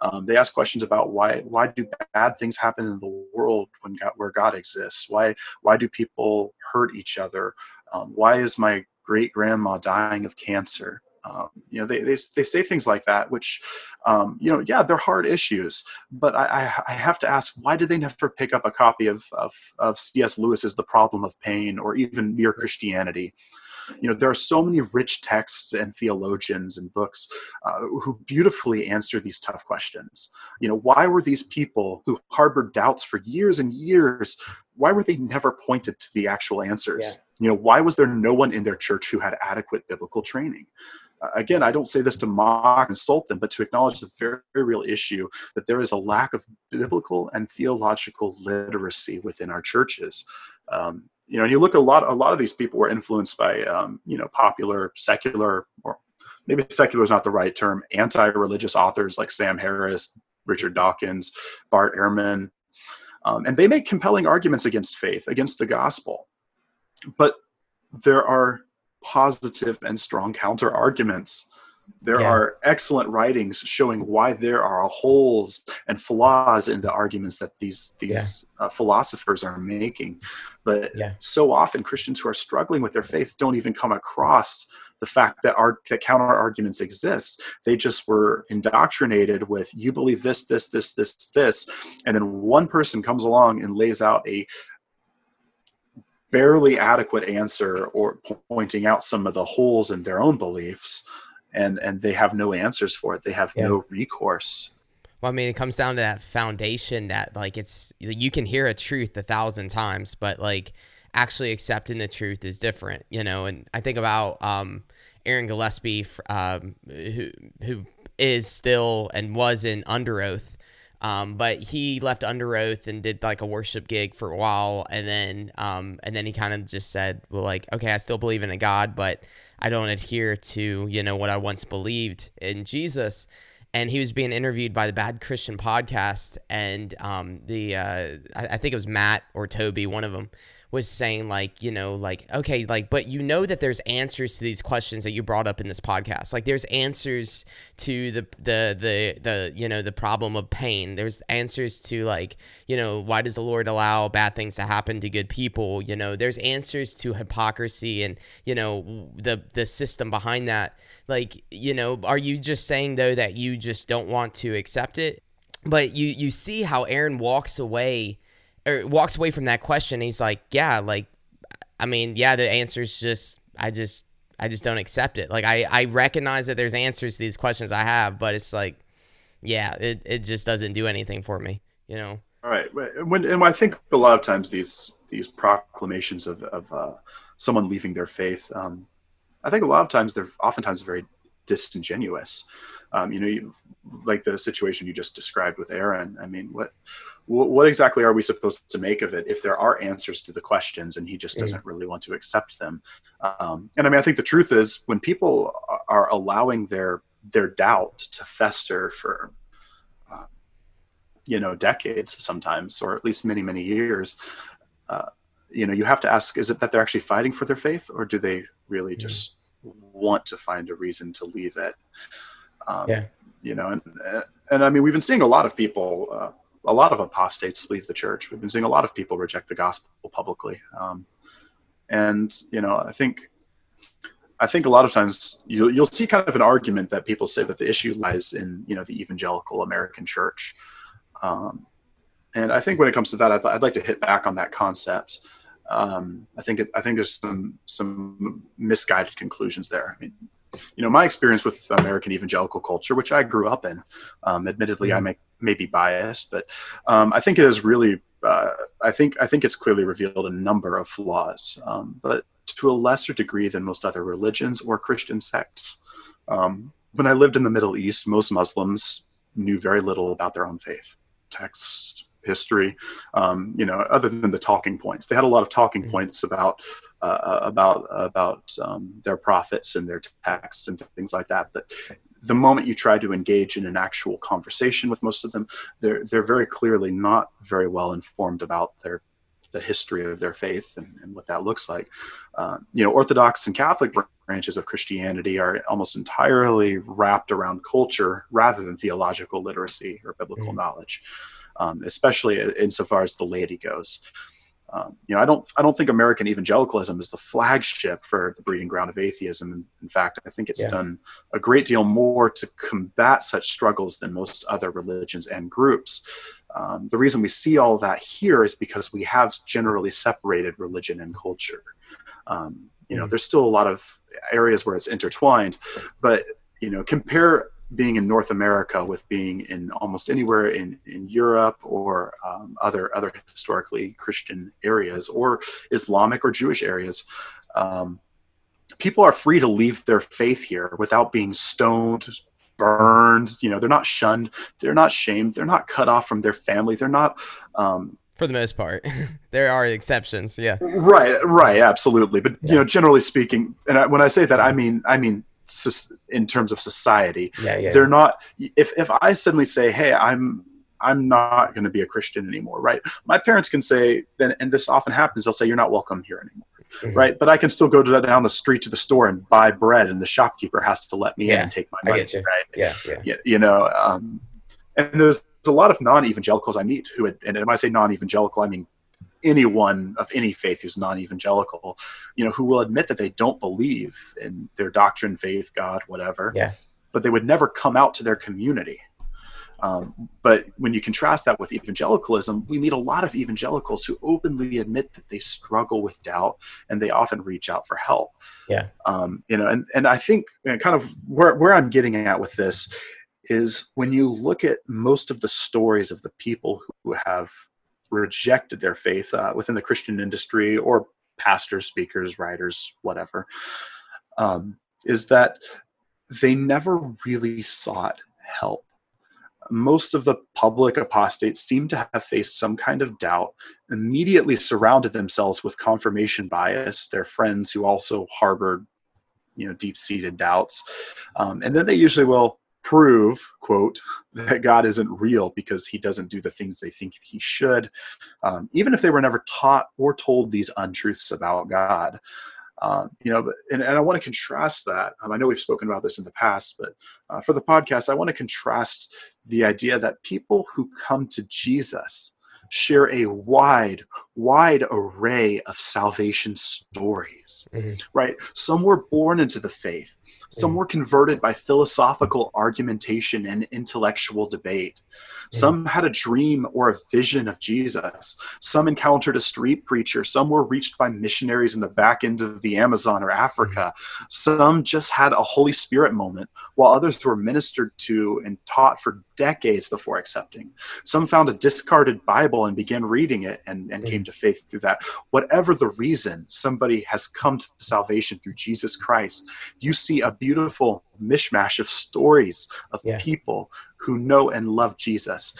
Um, they ask questions about why why do bad things happen in the world when God, where God exists? Why why do people hurt each other? Um, why is my great grandma dying of cancer? Um, you know, they, they, they say things like that, which, um, you know, yeah, they're hard issues. But I, I, have to ask, why did they never pick up a copy of, of, of C.S. Lewis's The Problem of Pain or even Mere Christianity? you know there are so many rich texts and theologians and books uh, who beautifully answer these tough questions you know why were these people who harbored doubts for years and years why were they never pointed to the actual answers yeah. you know why was there no one in their church who had adequate biblical training again, I don't say this to mock, and insult them, but to acknowledge the very, very, real issue that there is a lack of biblical and theological literacy within our churches. Um, you know, and you look a lot, a lot of these people were influenced by, um, you know, popular secular or maybe secular is not the right term, anti-religious authors like Sam Harris, Richard Dawkins, Bart Ehrman, um, and they make compelling arguments against faith, against the gospel. But there are positive and strong counter arguments there yeah. are excellent writings showing why there are holes and flaws in the arguments that these these yeah. uh, philosophers are making but yeah. so often christians who are struggling with their faith don't even come across the fact that our that counter arguments exist they just were indoctrinated with you believe this this this this this and then one person comes along and lays out a barely adequate answer or pointing out some of the holes in their own beliefs and and they have no answers for it. They have yeah. no recourse. Well, I mean, it comes down to that foundation that like it's you can hear a truth a thousand times, but like actually accepting the truth is different, you know. And I think about um, Aaron Gillespie, um, who who is still and was in Underoath. Um, but he left Underoath and did like a worship gig for a while, and then um, and then he kind of just said, "Well, like, okay, I still believe in a God, but I don't adhere to you know what I once believed in Jesus." And he was being interviewed by the Bad Christian podcast, and um, the uh, I, I think it was Matt or Toby, one of them was saying like you know like okay like but you know that there's answers to these questions that you brought up in this podcast. Like there's answers to the the the the you know the problem of pain. There's answers to like you know why does the lord allow bad things to happen to good people? You know there's answers to hypocrisy and you know the the system behind that. Like you know are you just saying though that you just don't want to accept it? But you you see how aaron walks away or walks away from that question. He's like, yeah, like, I mean, yeah, the answer is just, I just, I just don't accept it. Like, I, I recognize that there's answers to these questions I have, but it's like, yeah, it, it just doesn't do anything for me, you know? All right. When, and I think a lot of times these, these proclamations of, of uh, someone leaving their faith, um, I think a lot of times they're oftentimes very disingenuous. Um, you know, you, like the situation you just described with Aaron. I mean, what what exactly are we supposed to make of it if there are answers to the questions and he just mm. doesn't really want to accept them um, and i mean i think the truth is when people are allowing their their doubt to fester for uh, you know decades sometimes or at least many many years uh, you know you have to ask is it that they're actually fighting for their faith or do they really mm. just want to find a reason to leave it um, yeah you know and and i mean we've been seeing a lot of people uh, a lot of apostates leave the church. We've been seeing a lot of people reject the gospel publicly, um, and you know, I think, I think a lot of times you, you'll see kind of an argument that people say that the issue lies in you know the evangelical American church, um, and I think when it comes to that, I'd, I'd like to hit back on that concept. Um, I think it, I think there's some some misguided conclusions there. I mean, you know, my experience with American evangelical culture, which I grew up in, um, admittedly, mm-hmm. I may, may be biased, but um, I think it is really, uh, I think, I think it's clearly revealed a number of flaws, um, but to a lesser degree than most other religions or Christian sects. Um, when I lived in the Middle East, most Muslims knew very little about their own faith, texts, history, um, you know, other than the talking points. They had a lot of talking mm-hmm. points about uh, about about um, their prophets and their texts and things like that. But the moment you try to engage in an actual conversation with most of them, they're they're very clearly not very well informed about their the history of their faith and, and what that looks like. Uh, you know, Orthodox and Catholic branches of Christianity are almost entirely wrapped around culture rather than theological literacy or biblical mm. knowledge, um, especially insofar as the laity goes. Um, you know, I don't, I don't think American evangelicalism is the flagship for the breeding ground of atheism. In fact, I think it's yeah. done a great deal more to combat such struggles than most other religions and groups. Um, the reason we see all that here is because we have generally separated religion and culture. Um, you know, mm. there's still a lot of areas where it's intertwined, but you know, compare being in North America with being in almost anywhere in, in Europe or um, other other historically Christian areas or Islamic or Jewish areas. Um, people are free to leave their faith here without being stoned, burned. You know, they're not shunned, they're not shamed, they're not cut off from their family, they're not. Um, for the most part, there are exceptions. Yeah. Right. Right. Absolutely. But yeah. you know, generally speaking, and I, when I say that, I mean, I mean in terms of society. Yeah, yeah. They're not. If if I suddenly say, "Hey, I'm I'm not going to be a Christian anymore," right? My parents can say, then, and this often happens. They'll say, "You're not welcome here anymore." Mm-hmm. Right, but I can still go to down the street to the store and buy bread, and the shopkeeper has to let me yeah, in and take my money. Right? Yeah, yeah. You, you know, um, and there's a lot of non-evangelicals I meet who, and when I say non-evangelical, I mean anyone of any faith who's non-evangelical you know who will admit that they don't believe in their doctrine faith god whatever. Yeah. But they would never come out to their community. Um, but when you contrast that with evangelicalism we meet a lot of evangelicals who openly admit that they struggle with doubt and they often reach out for help. Yeah. Um, you know and, and i think you know, kind of where, where i'm getting at with this is when you look at most of the stories of the people who have rejected their faith uh, within the Christian industry or pastors, speakers, writers, whatever, um, is that they never really sought help. most of the public apostates seem to have faced some kind of doubt, immediately surrounded themselves with confirmation bias, their friends who also harbored you know deep-seated doubts um, and then they usually will prove quote that god isn't real because he doesn't do the things they think he should um, even if they were never taught or told these untruths about god um, you know, and, and I want to contrast that. Um, I know we've spoken about this in the past, but uh, for the podcast, I want to contrast the idea that people who come to Jesus share a wide, wide array of salvation stories, mm-hmm. right? Some were born into the faith, some mm-hmm. were converted by philosophical argumentation and intellectual debate. Some had a dream or a vision of Jesus. Some encountered a street preacher. Some were reached by missionaries in the back end of the Amazon or Africa. Some just had a Holy Spirit moment, while others were ministered to and taught for decades before accepting. Some found a discarded Bible and began reading it and, and came to faith through that. Whatever the reason, somebody has come to salvation through Jesus Christ. You see a beautiful mishmash of stories of yeah. people who know and love Jesus.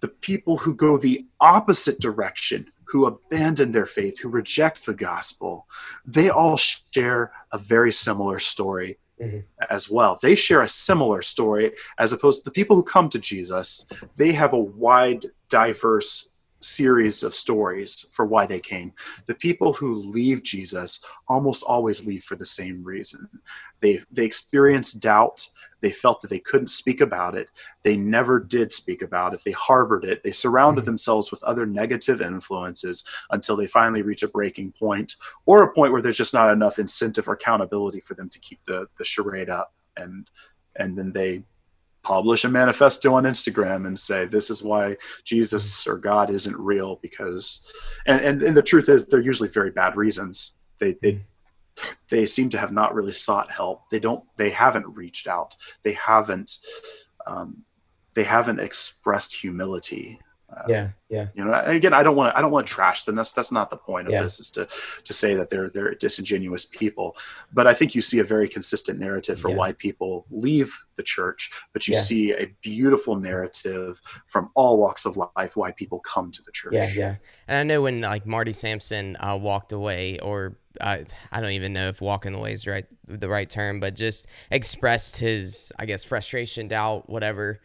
The people who go the opposite direction, who abandon their faith, who reject the gospel, they all share a very similar story mm-hmm. as well. They share a similar story as opposed to the people who come to Jesus. They have a wide, diverse series of stories for why they came. The people who leave Jesus almost always leave for the same reason. They they experienced doubt. They felt that they couldn't speak about it. They never did speak about it. They harbored it. They surrounded mm-hmm. themselves with other negative influences until they finally reach a breaking point or a point where there's just not enough incentive or accountability for them to keep the the charade up and and then they publish a manifesto on Instagram and say this is why Jesus or God isn't real because and, and, and the truth is they're usually very bad reasons. They they they seem to have not really sought help. They don't they haven't reached out. They haven't um, they haven't expressed humility. Uh, yeah, yeah. You know, again, I don't want to. I don't want to trash them. That's that's not the point of yeah. this. Is to to say that they're they're disingenuous people. But I think you see a very consistent narrative for yeah. why people leave the church. But you yeah. see a beautiful narrative from all walks of life why people come to the church. Yeah, yeah. And I know when like Marty Sampson uh, walked away, or I I don't even know if walking away is right the right term, but just expressed his I guess frustration, doubt, whatever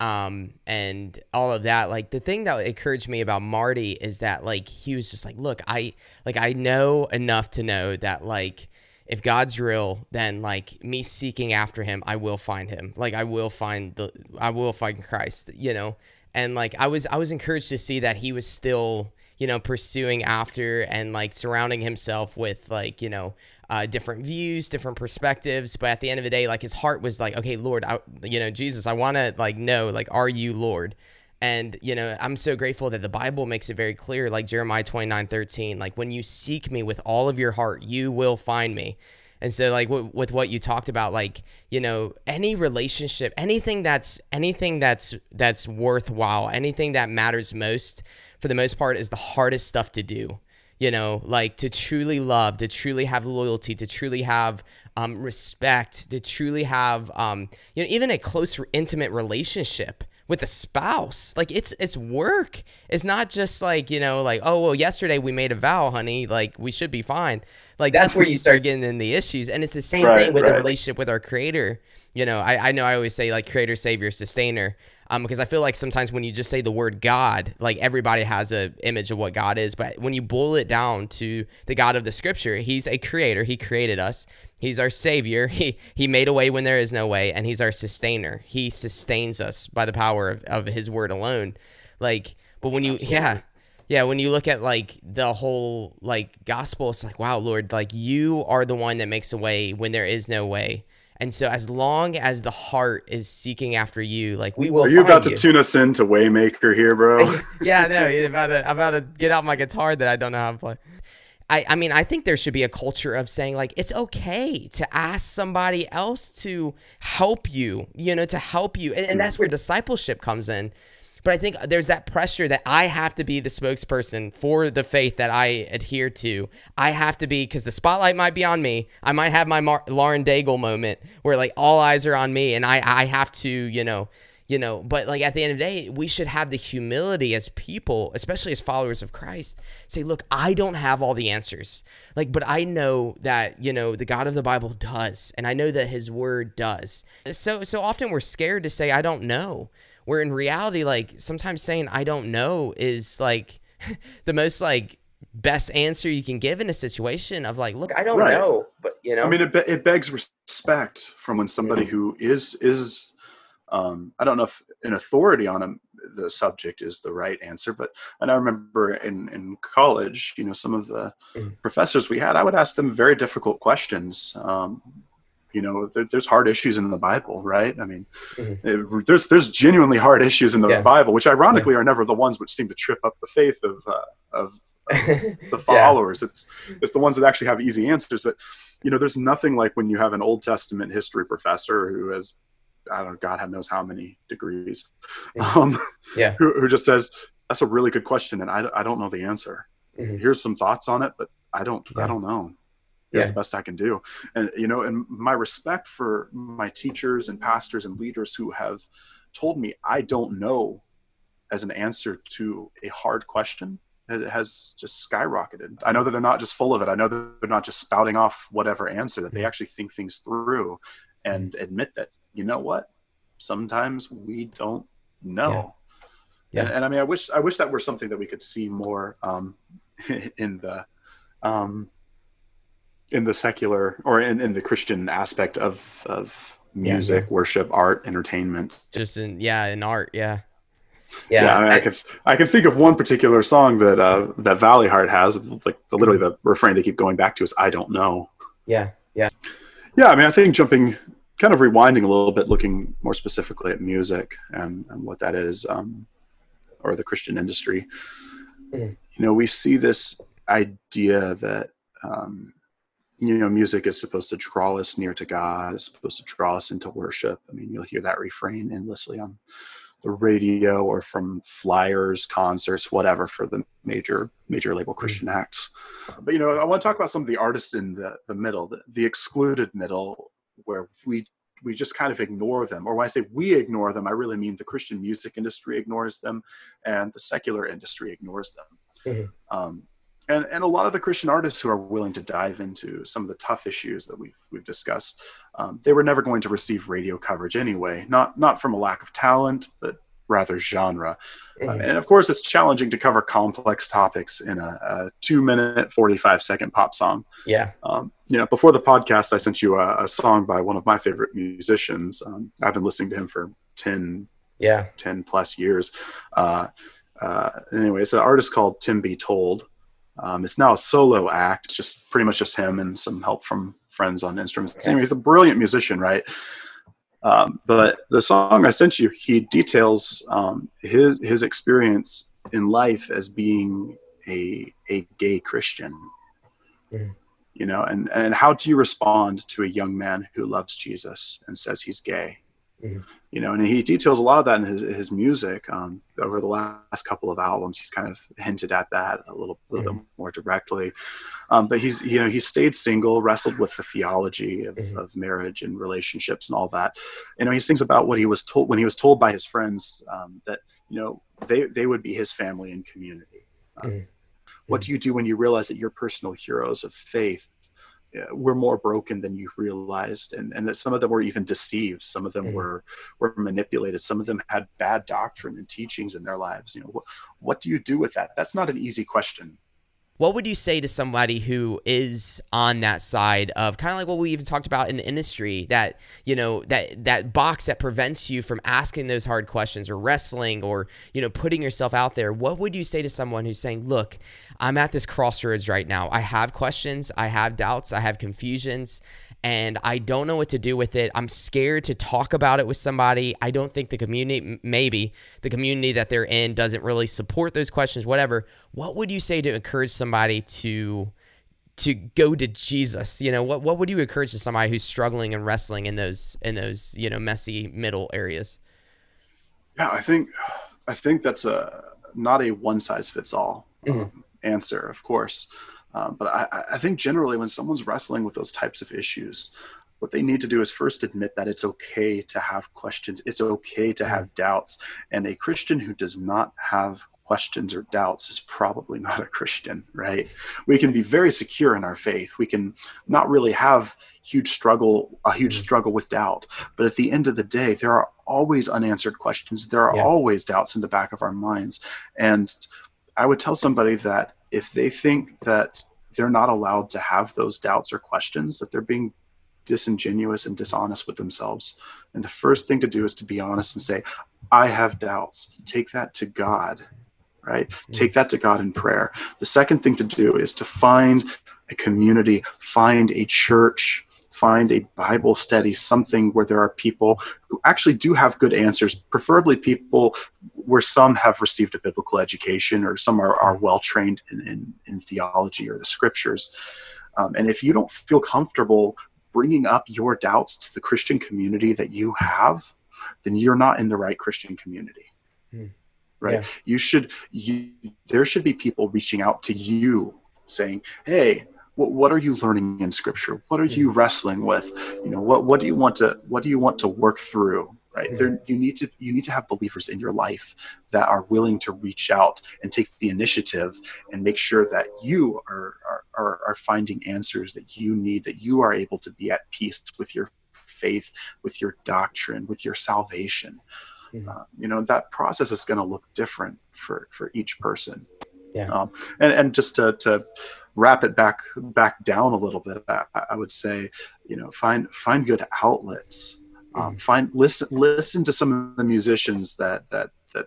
um and all of that like the thing that encouraged me about marty is that like he was just like look i like i know enough to know that like if god's real then like me seeking after him i will find him. Like i will find the i will find christ you know? And like i was i was encouraged to see that he was still you know pursuing after and like surrounding himself with like you know uh, different views, different perspectives. But at the end of the day, like his heart was like, okay, Lord, I, you know, Jesus, I want to like know, like, are you Lord? And, you know, I'm so grateful that the Bible makes it very clear, like Jeremiah 29 13, like, when you seek me with all of your heart, you will find me. And so, like, w- with what you talked about, like, you know, any relationship, anything that's, anything that's, that's worthwhile, anything that matters most, for the most part, is the hardest stuff to do you know like to truly love to truly have loyalty to truly have um, respect to truly have um, you know even a close intimate relationship with a spouse. Like it's it's work. It's not just like you know like oh well yesterday we made a vow honey. Like we should be fine. Like that's, that's where you start getting in the issues. And it's the same right, thing with right. the relationship with our creator. You know I, I know i always say like creator savior sustainer um, because I feel like sometimes when you just say the word God, like everybody has a image of what God is, but when you boil it down to the God of the Scripture, He's a creator. He created us. He's our savior. He he made a way when there is no way, and He's our sustainer. He sustains us by the power of, of His word alone. Like, but when you Absolutely. yeah. Yeah, when you look at like the whole like gospel, it's like, wow, Lord, like you are the one that makes a way when there is no way. And so, as long as the heart is seeking after you, like we will. Are you about you. to tune us into Waymaker here, bro? yeah, no. I'm about to, I'm about to get out my guitar that I don't know how to play. I, I mean, I think there should be a culture of saying like it's okay to ask somebody else to help you, you know, to help you, and, and that's where discipleship comes in. But I think there's that pressure that I have to be the spokesperson for the faith that I adhere to. I have to be because the spotlight might be on me. I might have my Mar- Lauren Daigle moment where like all eyes are on me, and I I have to you know you know but like at the end of the day we should have the humility as people especially as followers of christ say look i don't have all the answers like but i know that you know the god of the bible does and i know that his word does so so often we're scared to say i don't know where in reality like sometimes saying i don't know is like the most like best answer you can give in a situation of like look i don't right. know but you know i mean it, be- it begs respect from when somebody yeah. who is is um, I don't know if an authority on a, the subject is the right answer, but and I remember in in college, you know, some of the mm. professors we had, I would ask them very difficult questions. Um, you know, there, there's hard issues in the Bible, right? I mean, mm-hmm. it, there's there's genuinely hard issues in the yeah. Bible, which ironically yeah. are never the ones which seem to trip up the faith of uh, of the followers. yeah. It's it's the ones that actually have easy answers. But you know, there's nothing like when you have an Old Testament history professor who has I don't know, God knows how many degrees, um, yeah, who, who, just says that's a really good question, and I, I don't know the answer. Mm-hmm. Here's some thoughts on it, but I don't. I don't know. Here's yeah. the best I can do, and you know, and my respect for my teachers and pastors and leaders who have told me I don't know as an answer to a hard question has just skyrocketed. I know that they're not just full of it. I know that they're not just spouting off whatever answer, that they actually think things through and mm-hmm. admit that you know what? Sometimes we don't know. Yeah. yeah. And, and, I mean, I wish I wish that were something that we could see more um, in the um, in the secular or in, in the Christian aspect of of music, yeah, worship, art, entertainment. Just in yeah, in art, yeah. Yeah, yeah I, mean, I, I can I can think of one particular song that uh, that Valleyheart has. Like the, literally the refrain they keep going back to is "I don't know." Yeah, yeah, yeah. I mean, I think jumping kind of rewinding a little bit, looking more specifically at music and, and what that is, um, or the Christian industry. Mm. You know, we see this idea that um, you know music is supposed to draw us near to God, it's supposed to draw us into worship. I mean, you'll hear that refrain endlessly on the radio or from flyers, concerts, whatever for the major major label mm. Christian acts. But you know, I want to talk about some of the artists in the the middle, the, the excluded middle, where we we just kind of ignore them or when i say we ignore them i really mean the christian music industry ignores them and the secular industry ignores them mm-hmm. um, and, and a lot of the christian artists who are willing to dive into some of the tough issues that we've, we've discussed um, they were never going to receive radio coverage anyway not not from a lack of talent but rather genre. Uh, mm-hmm. And of course, it's challenging to cover complex topics in a, a two minute, 45 second pop song. Yeah. Um, you know, before the podcast, I sent you a, a song by one of my favorite musicians. Um, I've been listening to him for 10, yeah. 10 plus years. Uh, uh, anyway, it's an artist called Tim Be Told. Um, it's now a solo act, it's just pretty much just him and some help from friends on instruments. Anyway, he's a brilliant musician, right? Um, but the song I sent you, he details um, his his experience in life as being a a gay Christian. Mm. You know, and and how do you respond to a young man who loves Jesus and says he's gay? Mm-hmm. You know, and he details a lot of that in his his music. Um, over the last couple of albums, he's kind of hinted at that a little, little mm-hmm. bit more directly. Um, but he's you know he stayed single, wrestled with the theology of, mm-hmm. of marriage and relationships and all that. You know, he sings about what he was told when he was told by his friends um, that you know they they would be his family and community. Um, mm-hmm. what do you do when you realize that your personal heroes of faith were more broken than you've realized and, and that some of them were even deceived. Some of them mm-hmm. were were manipulated. Some of them had bad doctrine and teachings in their lives. You know what, what do you do with that? That's not an easy question what would you say to somebody who is on that side of kind of like what we even talked about in the industry that you know that that box that prevents you from asking those hard questions or wrestling or you know putting yourself out there? What would you say to someone who's saying look i'm at this crossroads right now. I have questions i have doubts i have confusions and I don't know what to do with it. I'm scared to talk about it with somebody. I don't think the community, maybe the community that they're in, doesn't really support those questions, whatever. What would you say to encourage somebody to? to go to Jesus. You know, what what would you encourage to somebody who's struggling and wrestling in those in those, you know, messy middle areas? Yeah, I think I think that's a not a one size fits all mm-hmm. um, answer, of course. Um, but I, I, think generally when someone's wrestling with those types of issues, what they need to do is first admit that it's okay to have questions it's okay to have doubts and a christian who does not have questions or doubts is probably not a Christian, right? We can be very secure in our faith. We can not really have huge struggle, a huge mm-hmm. struggle with doubt. But at the end of the day, there are always unanswered questions. There are yeah. always doubts in the back of our minds. And I would tell somebody that if they think that they're not allowed to have those doubts or questions, that they're being disingenuous and dishonest with themselves. And the first thing to do is to be honest and say, I have doubts. Take that to God right? Mm-hmm. Take that to God in prayer. The second thing to do is to find a community, find a church, find a Bible study, something where there are people who actually do have good answers, preferably people where some have received a biblical education or some are, are well trained in, in, in, theology or the scriptures. Um, and if you don't feel comfortable bringing up your doubts to the Christian community that you have, then you're not in the right Christian community. Mm right yeah. you should you there should be people reaching out to you saying hey what, what are you learning in scripture what are you mm-hmm. wrestling with you know what what do you want to what do you want to work through right mm-hmm. there you need to you need to have believers in your life that are willing to reach out and take the initiative and make sure that you are are, are, are finding answers that you need that you are able to be at peace with your faith with your doctrine with your salvation mm-hmm. uh, you know that process is going to look different for for each person yeah um, and and just to to wrap it back back down a little bit I, I would say you know find find good outlets um, mm-hmm. find listen listen to some of the musicians that that that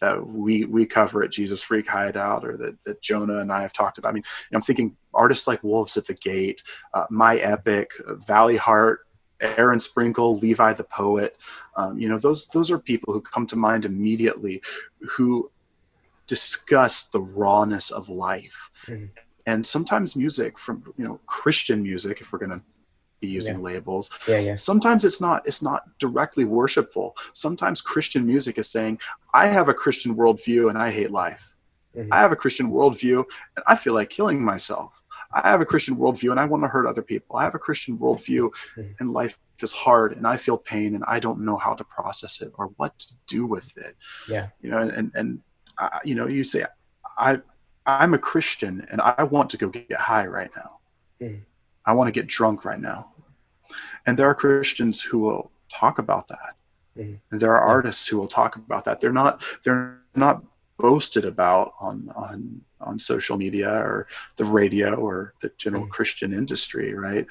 that we we cover at Jesus Freak Hideout or that, that Jonah and I have talked about. I mean, I'm thinking artists like Wolves at the Gate, uh, My Epic, Valleyheart, Aaron Sprinkle, Levi the poet. Um, you know, those those are people who come to mind immediately, who discuss the rawness of life. Mm-hmm. And sometimes music from you know Christian music, if we're going to be using yeah. labels, yeah, yeah. sometimes it's not it's not directly worshipful. Sometimes Christian music is saying, "I have a Christian worldview and I hate life. Mm-hmm. I have a Christian worldview and I feel like killing myself." I have a Christian worldview and I want to hurt other people. I have a Christian worldview mm-hmm. and life is hard and I feel pain and I don't know how to process it or what to do with it. Yeah. You know, and, and, uh, you know, you say, I, I'm a Christian and I want to go get high right now. Mm-hmm. I want to get drunk right now. And there are Christians who will talk about that. Mm-hmm. And there are artists who will talk about that. They're not, they're not boasted about on on on social media or the radio or the general mm. Christian industry, right?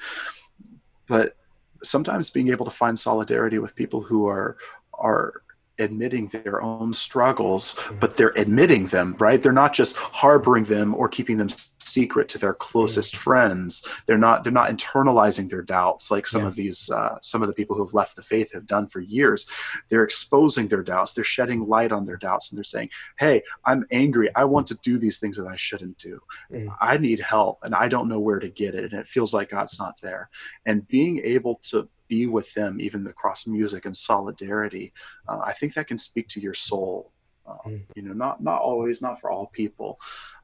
But sometimes being able to find solidarity with people who are are admitting their own struggles, mm. but they're admitting them, right? They're not just harboring them or keeping them secret to their closest mm. friends. They're not they're not internalizing their doubts like some yeah. of these uh, some of the people who have left the faith have done for years. They're exposing their doubts. They're shedding light on their doubts, and they're saying, "Hey, I'm angry. I want to do these things that I shouldn't do. Mm. I need help, and I don't know where to get it, and it feels like God's not there." And being able to be with them even across music and solidarity uh, i think that can speak to your soul um, mm. you know not not always not for all people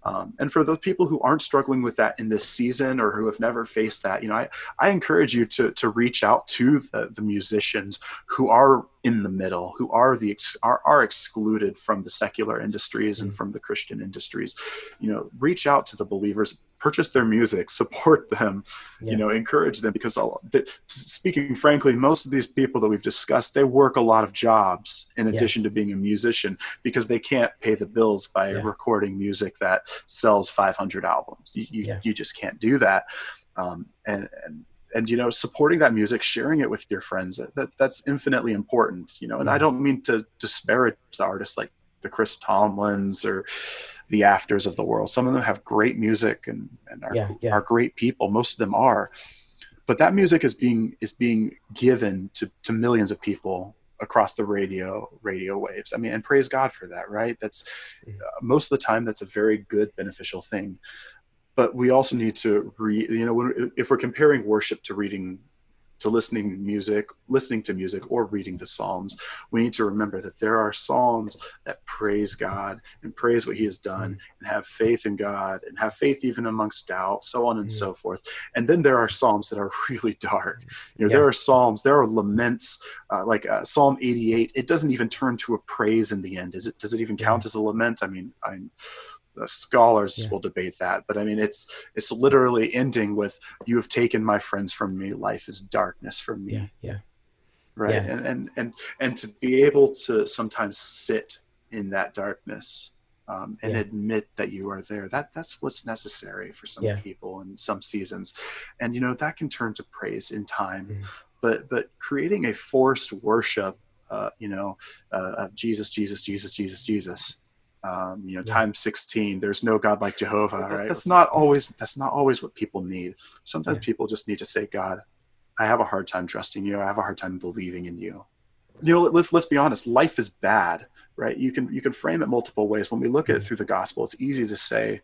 um, and for those people who aren't struggling with that in this season or who have never faced that you know i, I encourage you to to reach out to the, the musicians who are in the middle who are the are, are excluded from the secular industries and mm. from the christian industries you know reach out to the believers purchase their music support them yeah. you know encourage them because the, speaking frankly most of these people that we've discussed they work a lot of jobs in addition yeah. to being a musician because they can't pay the bills by yeah. recording music that sells 500 albums you, you, you just can't do that um, and, and and you know supporting that music sharing it with your friends that, that's infinitely important you know and i don't mean to disparage the artists like the chris tomlins or the afters of the world. Some of them have great music and, and are, yeah, yeah. are great people. Most of them are. But that music is being is being given to, to millions of people across the radio radio waves. I mean and praise god for that right? That's mm-hmm. uh, most of the time that's a very good beneficial thing. But we also need to read you know if we're comparing worship to reading to listening to music, listening to music, or reading the Psalms, we need to remember that there are Psalms that praise God and praise what He has done, mm. and have faith in God, and have faith even amongst doubt, so on and mm. so forth. And then there are Psalms that are really dark. You know, yeah. there are Psalms, there are laments, uh, like uh, Psalm 88. It doesn't even turn to a praise in the end. Is it? Does it even count as a lament? I mean, I'm the scholars yeah. will debate that but i mean it's it's literally ending with you have taken my friends from me life is darkness for me yeah yeah right yeah. And, and and and to be able to sometimes sit in that darkness um, and yeah. admit that you are there that that's what's necessary for some people in some seasons and you know that can turn to praise in time mm. but but creating a forced worship uh, you know uh, of jesus jesus jesus jesus jesus um, you know yeah. times 16 there's no god like jehovah that's, right? that's not always that's not always what people need. Sometimes yeah. people just need to say god i have a hard time trusting you. I have a hard time believing in you. You know let's let's be honest life is bad right? You can you can frame it multiple ways. When we look at it through the gospel it's easy to say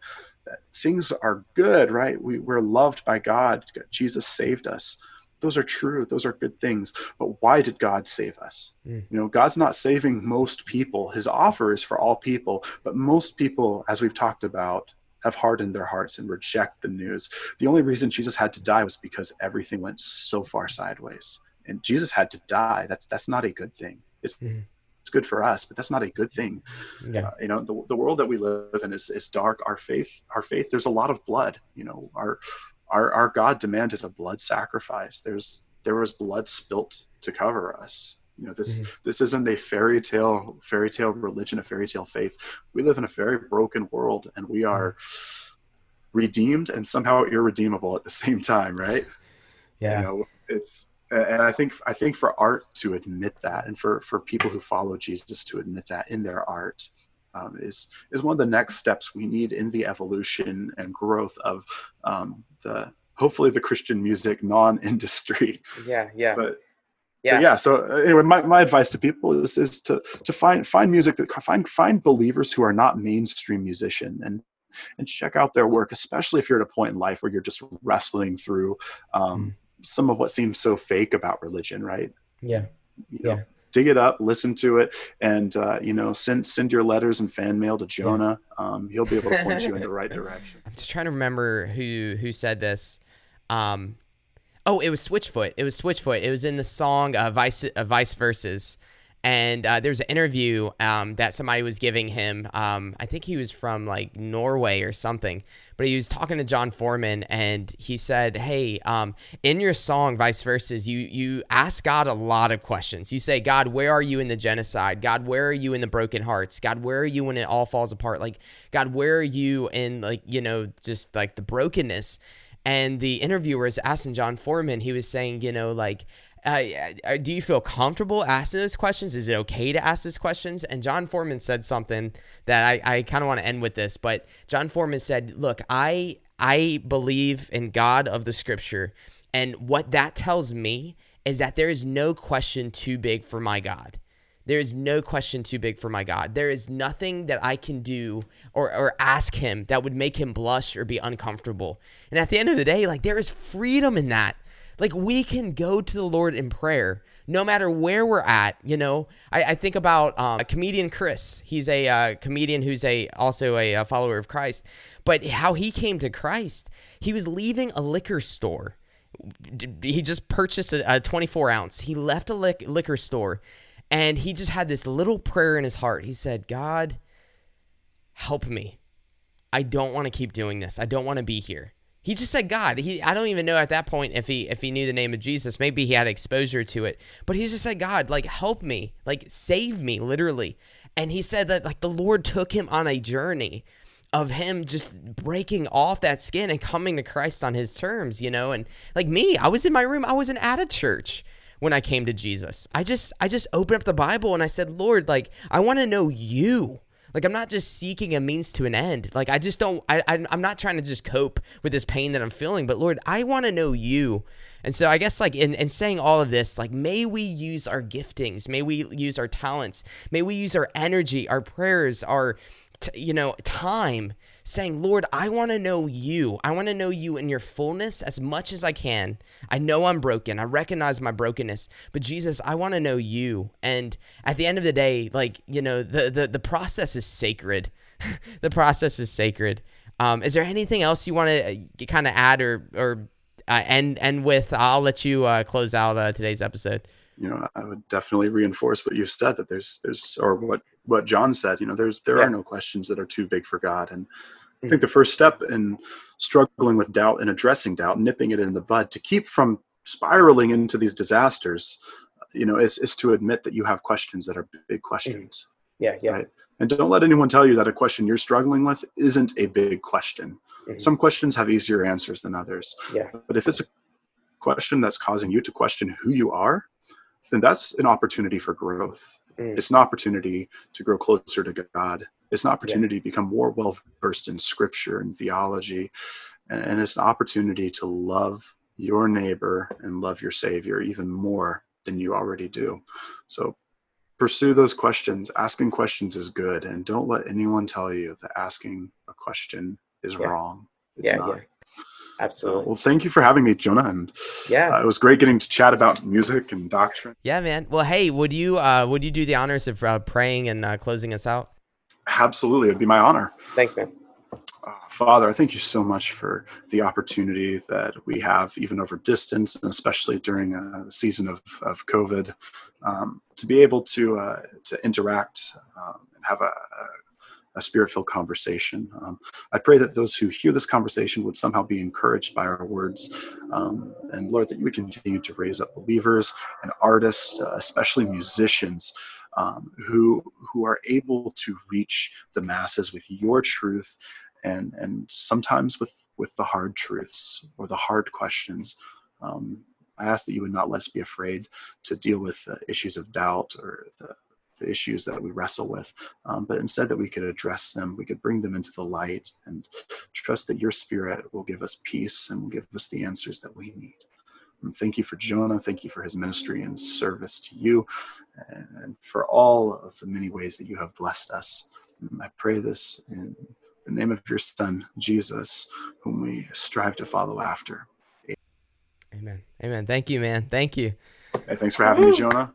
that things are good right? We, we're loved by god. Jesus saved us those are true. Those are good things. But why did god save us? Mm. you know god's not saving most people. His offer is for all people. But most people as we've talked about have hardened their hearts and reject the news. The only reason jesus had to die was because everything went so far sideways. And jesus had to die. That's that's not a good thing. It's mm. it's good for us but that's not a good thing. Yeah. Uh, you know the, the world that we live in is, is dark. Our faith our faith there's a lot of blood. You know our our, our God demanded a blood sacrifice. There's there was blood spilt to cover us. You know, this mm-hmm. this isn't a fairy tale fairy tale religion, a fairy tale faith. We live in a very broken world, and we are redeemed and somehow irredeemable at the same time, right? Yeah, you know, it's and I think I think for art to admit that, and for for people who follow Jesus to admit that in their art, um, is is one of the next steps we need in the evolution and growth of um, the hopefully the Christian music non-industry. Yeah, yeah. But yeah, but yeah. So anyway, my, my advice to people is is to to find find music that find find believers who are not mainstream musician and and check out their work, especially if you're at a point in life where you're just wrestling through um, mm. some of what seems so fake about religion, right? Yeah. You know, yeah dig it up, listen to it, and uh, you know send send your letters and fan mail to Jonah. Yeah. Um, he'll be able to point you in the right direction. I'm just trying to remember who who said this. Um, oh, it was Switchfoot. It was Switchfoot. It was in the song uh, Vice uh, Vice Verses and uh, was an interview um, that somebody was giving him. Um, I think he was from like Norway or something, but he was talking to Jon Foreman, and he said, "Hey, um, in your song Vice Verses, you you ask God a lot of questions. You say, God, where are you in the genocide? God, where are you in the broken hearts? God, where are you when it all falls apart? Like, God, where are you in like you know just like the brokenness?" And the interviewer was asking Jon Foreman. He was saying, you know, like uh, uh, do you feel comfortable asking those questions? Is it okay to ask those questions? And Jon Foreman said something that I, I kind of want to end with this, but Jon Foreman said, look, I, I believe in God of the scripture. And what that tells me is that there is no question too big for my God. There is no question too big for my God. There is nothing that I can do or, or ask him that would make him blush or be uncomfortable. And at the end of the day, like there is freedom in that. Like we can go to the Lord in prayer no matter where we're at. You know, I, I think about um, a comedian Chris. He's a uh, comedian who's a also a, a follower of Christ. But how he came to Christ, he was leaving a liquor store. He just purchased a, a 24 ounce. He left a liquor store, and he just had this little prayer in his heart. He said, "God, help me. I don't want to keep doing this. I don't want to be here." He just said God. He I don't even know at that point if he if he knew the name of Jesus. Maybe he had exposure to it. But he just said, God, like help me, like save me, literally. And he said that like the Lord took him on a journey of him just breaking off that skin and coming to Christ on his terms, you know? And like me, I was in my room, I wasn't at a church when I came to Jesus. I just I just opened up the Bible and I said, "Lord, like I want to know you." Like I'm not just seeking a means to an end. Like I just don't. I, I I'm not trying to just cope with this pain that I'm feeling. But Lord, I want to know you. And so I guess like in, in saying all of this, like may we use our giftings, may we use our talents, may we use our energy, our prayers, our t- you know time saying, Lord, I want to know you. I want to know you in your fullness as much as I can. I know I'm broken. I recognize my brokenness, but Jesus, I want to know you. And at the end of the day, like, you know, the, the, the process is sacred. the process is sacred. Um, is there anything else you want to uh, kind of add or, or uh, end, end with? I'll let you uh, close out uh, today's episode you know, I would definitely reinforce what you've said that there's there's or what what Jon said. You know, there's there yeah. are no questions that are too big for God, and I think the first step in struggling with doubt and addressing doubt, nipping it in the bud, to keep from spiraling into these disasters, you know, is is to admit that you have questions that are big questions. Yeah, yeah. Right? And don't let anyone tell you that a question you're struggling with isn't a big question. Mm-hmm. Some questions have easier answers than others. Yeah. But if it's a question that's causing you to question who you are, then that's an opportunity for growth. Mm. It's an opportunity to grow closer to God. It's an opportunity yeah. to become more well versed in scripture and theology. And it's an opportunity to love your neighbor and love your Savior even more than you already do. So pursue those questions. Asking questions is good. And don't let anyone tell you that asking a question is yeah. wrong. It's yeah, not. Yeah. Absolutely. Well, thank you for having me, Jonah. And yeah, uh, it was great getting to chat about music and doctrine. Yeah, man. Well, hey, would you uh, would you do the honors of uh, praying and uh, closing us out? Absolutely, it'd be my honor. Thanks, man. Uh, Father, I thank you so much for the opportunity that we have, even over distance, and especially during a uh, season of, of COVID, um, to be able to uh, to interact um, and have a, a a spirit filled conversation. Um, I pray that those who hear this conversation would somehow be encouraged by our words. Um, and Lord, that you would continue to raise up believers and artists, uh, especially musicians. Um, who who are able to reach the masses with your truth and and sometimes with with the hard truths or the hard questions um, I ask that you would not let us be afraid to deal with the issues of doubt or the, the issues that we wrestle with, um, but instead that we could address them, we could bring them into the light and trust that your spirit will give us peace and will give us the answers that we need. And thank you for Jonah. Thank you for his ministry and service to you and for all of the many ways that you have blessed us. And I pray this in the name of your son, Jesus, whom we strive to follow after. Amen. Amen. Thank you, man. Thank you. Hey, thanks for having me, Jonah.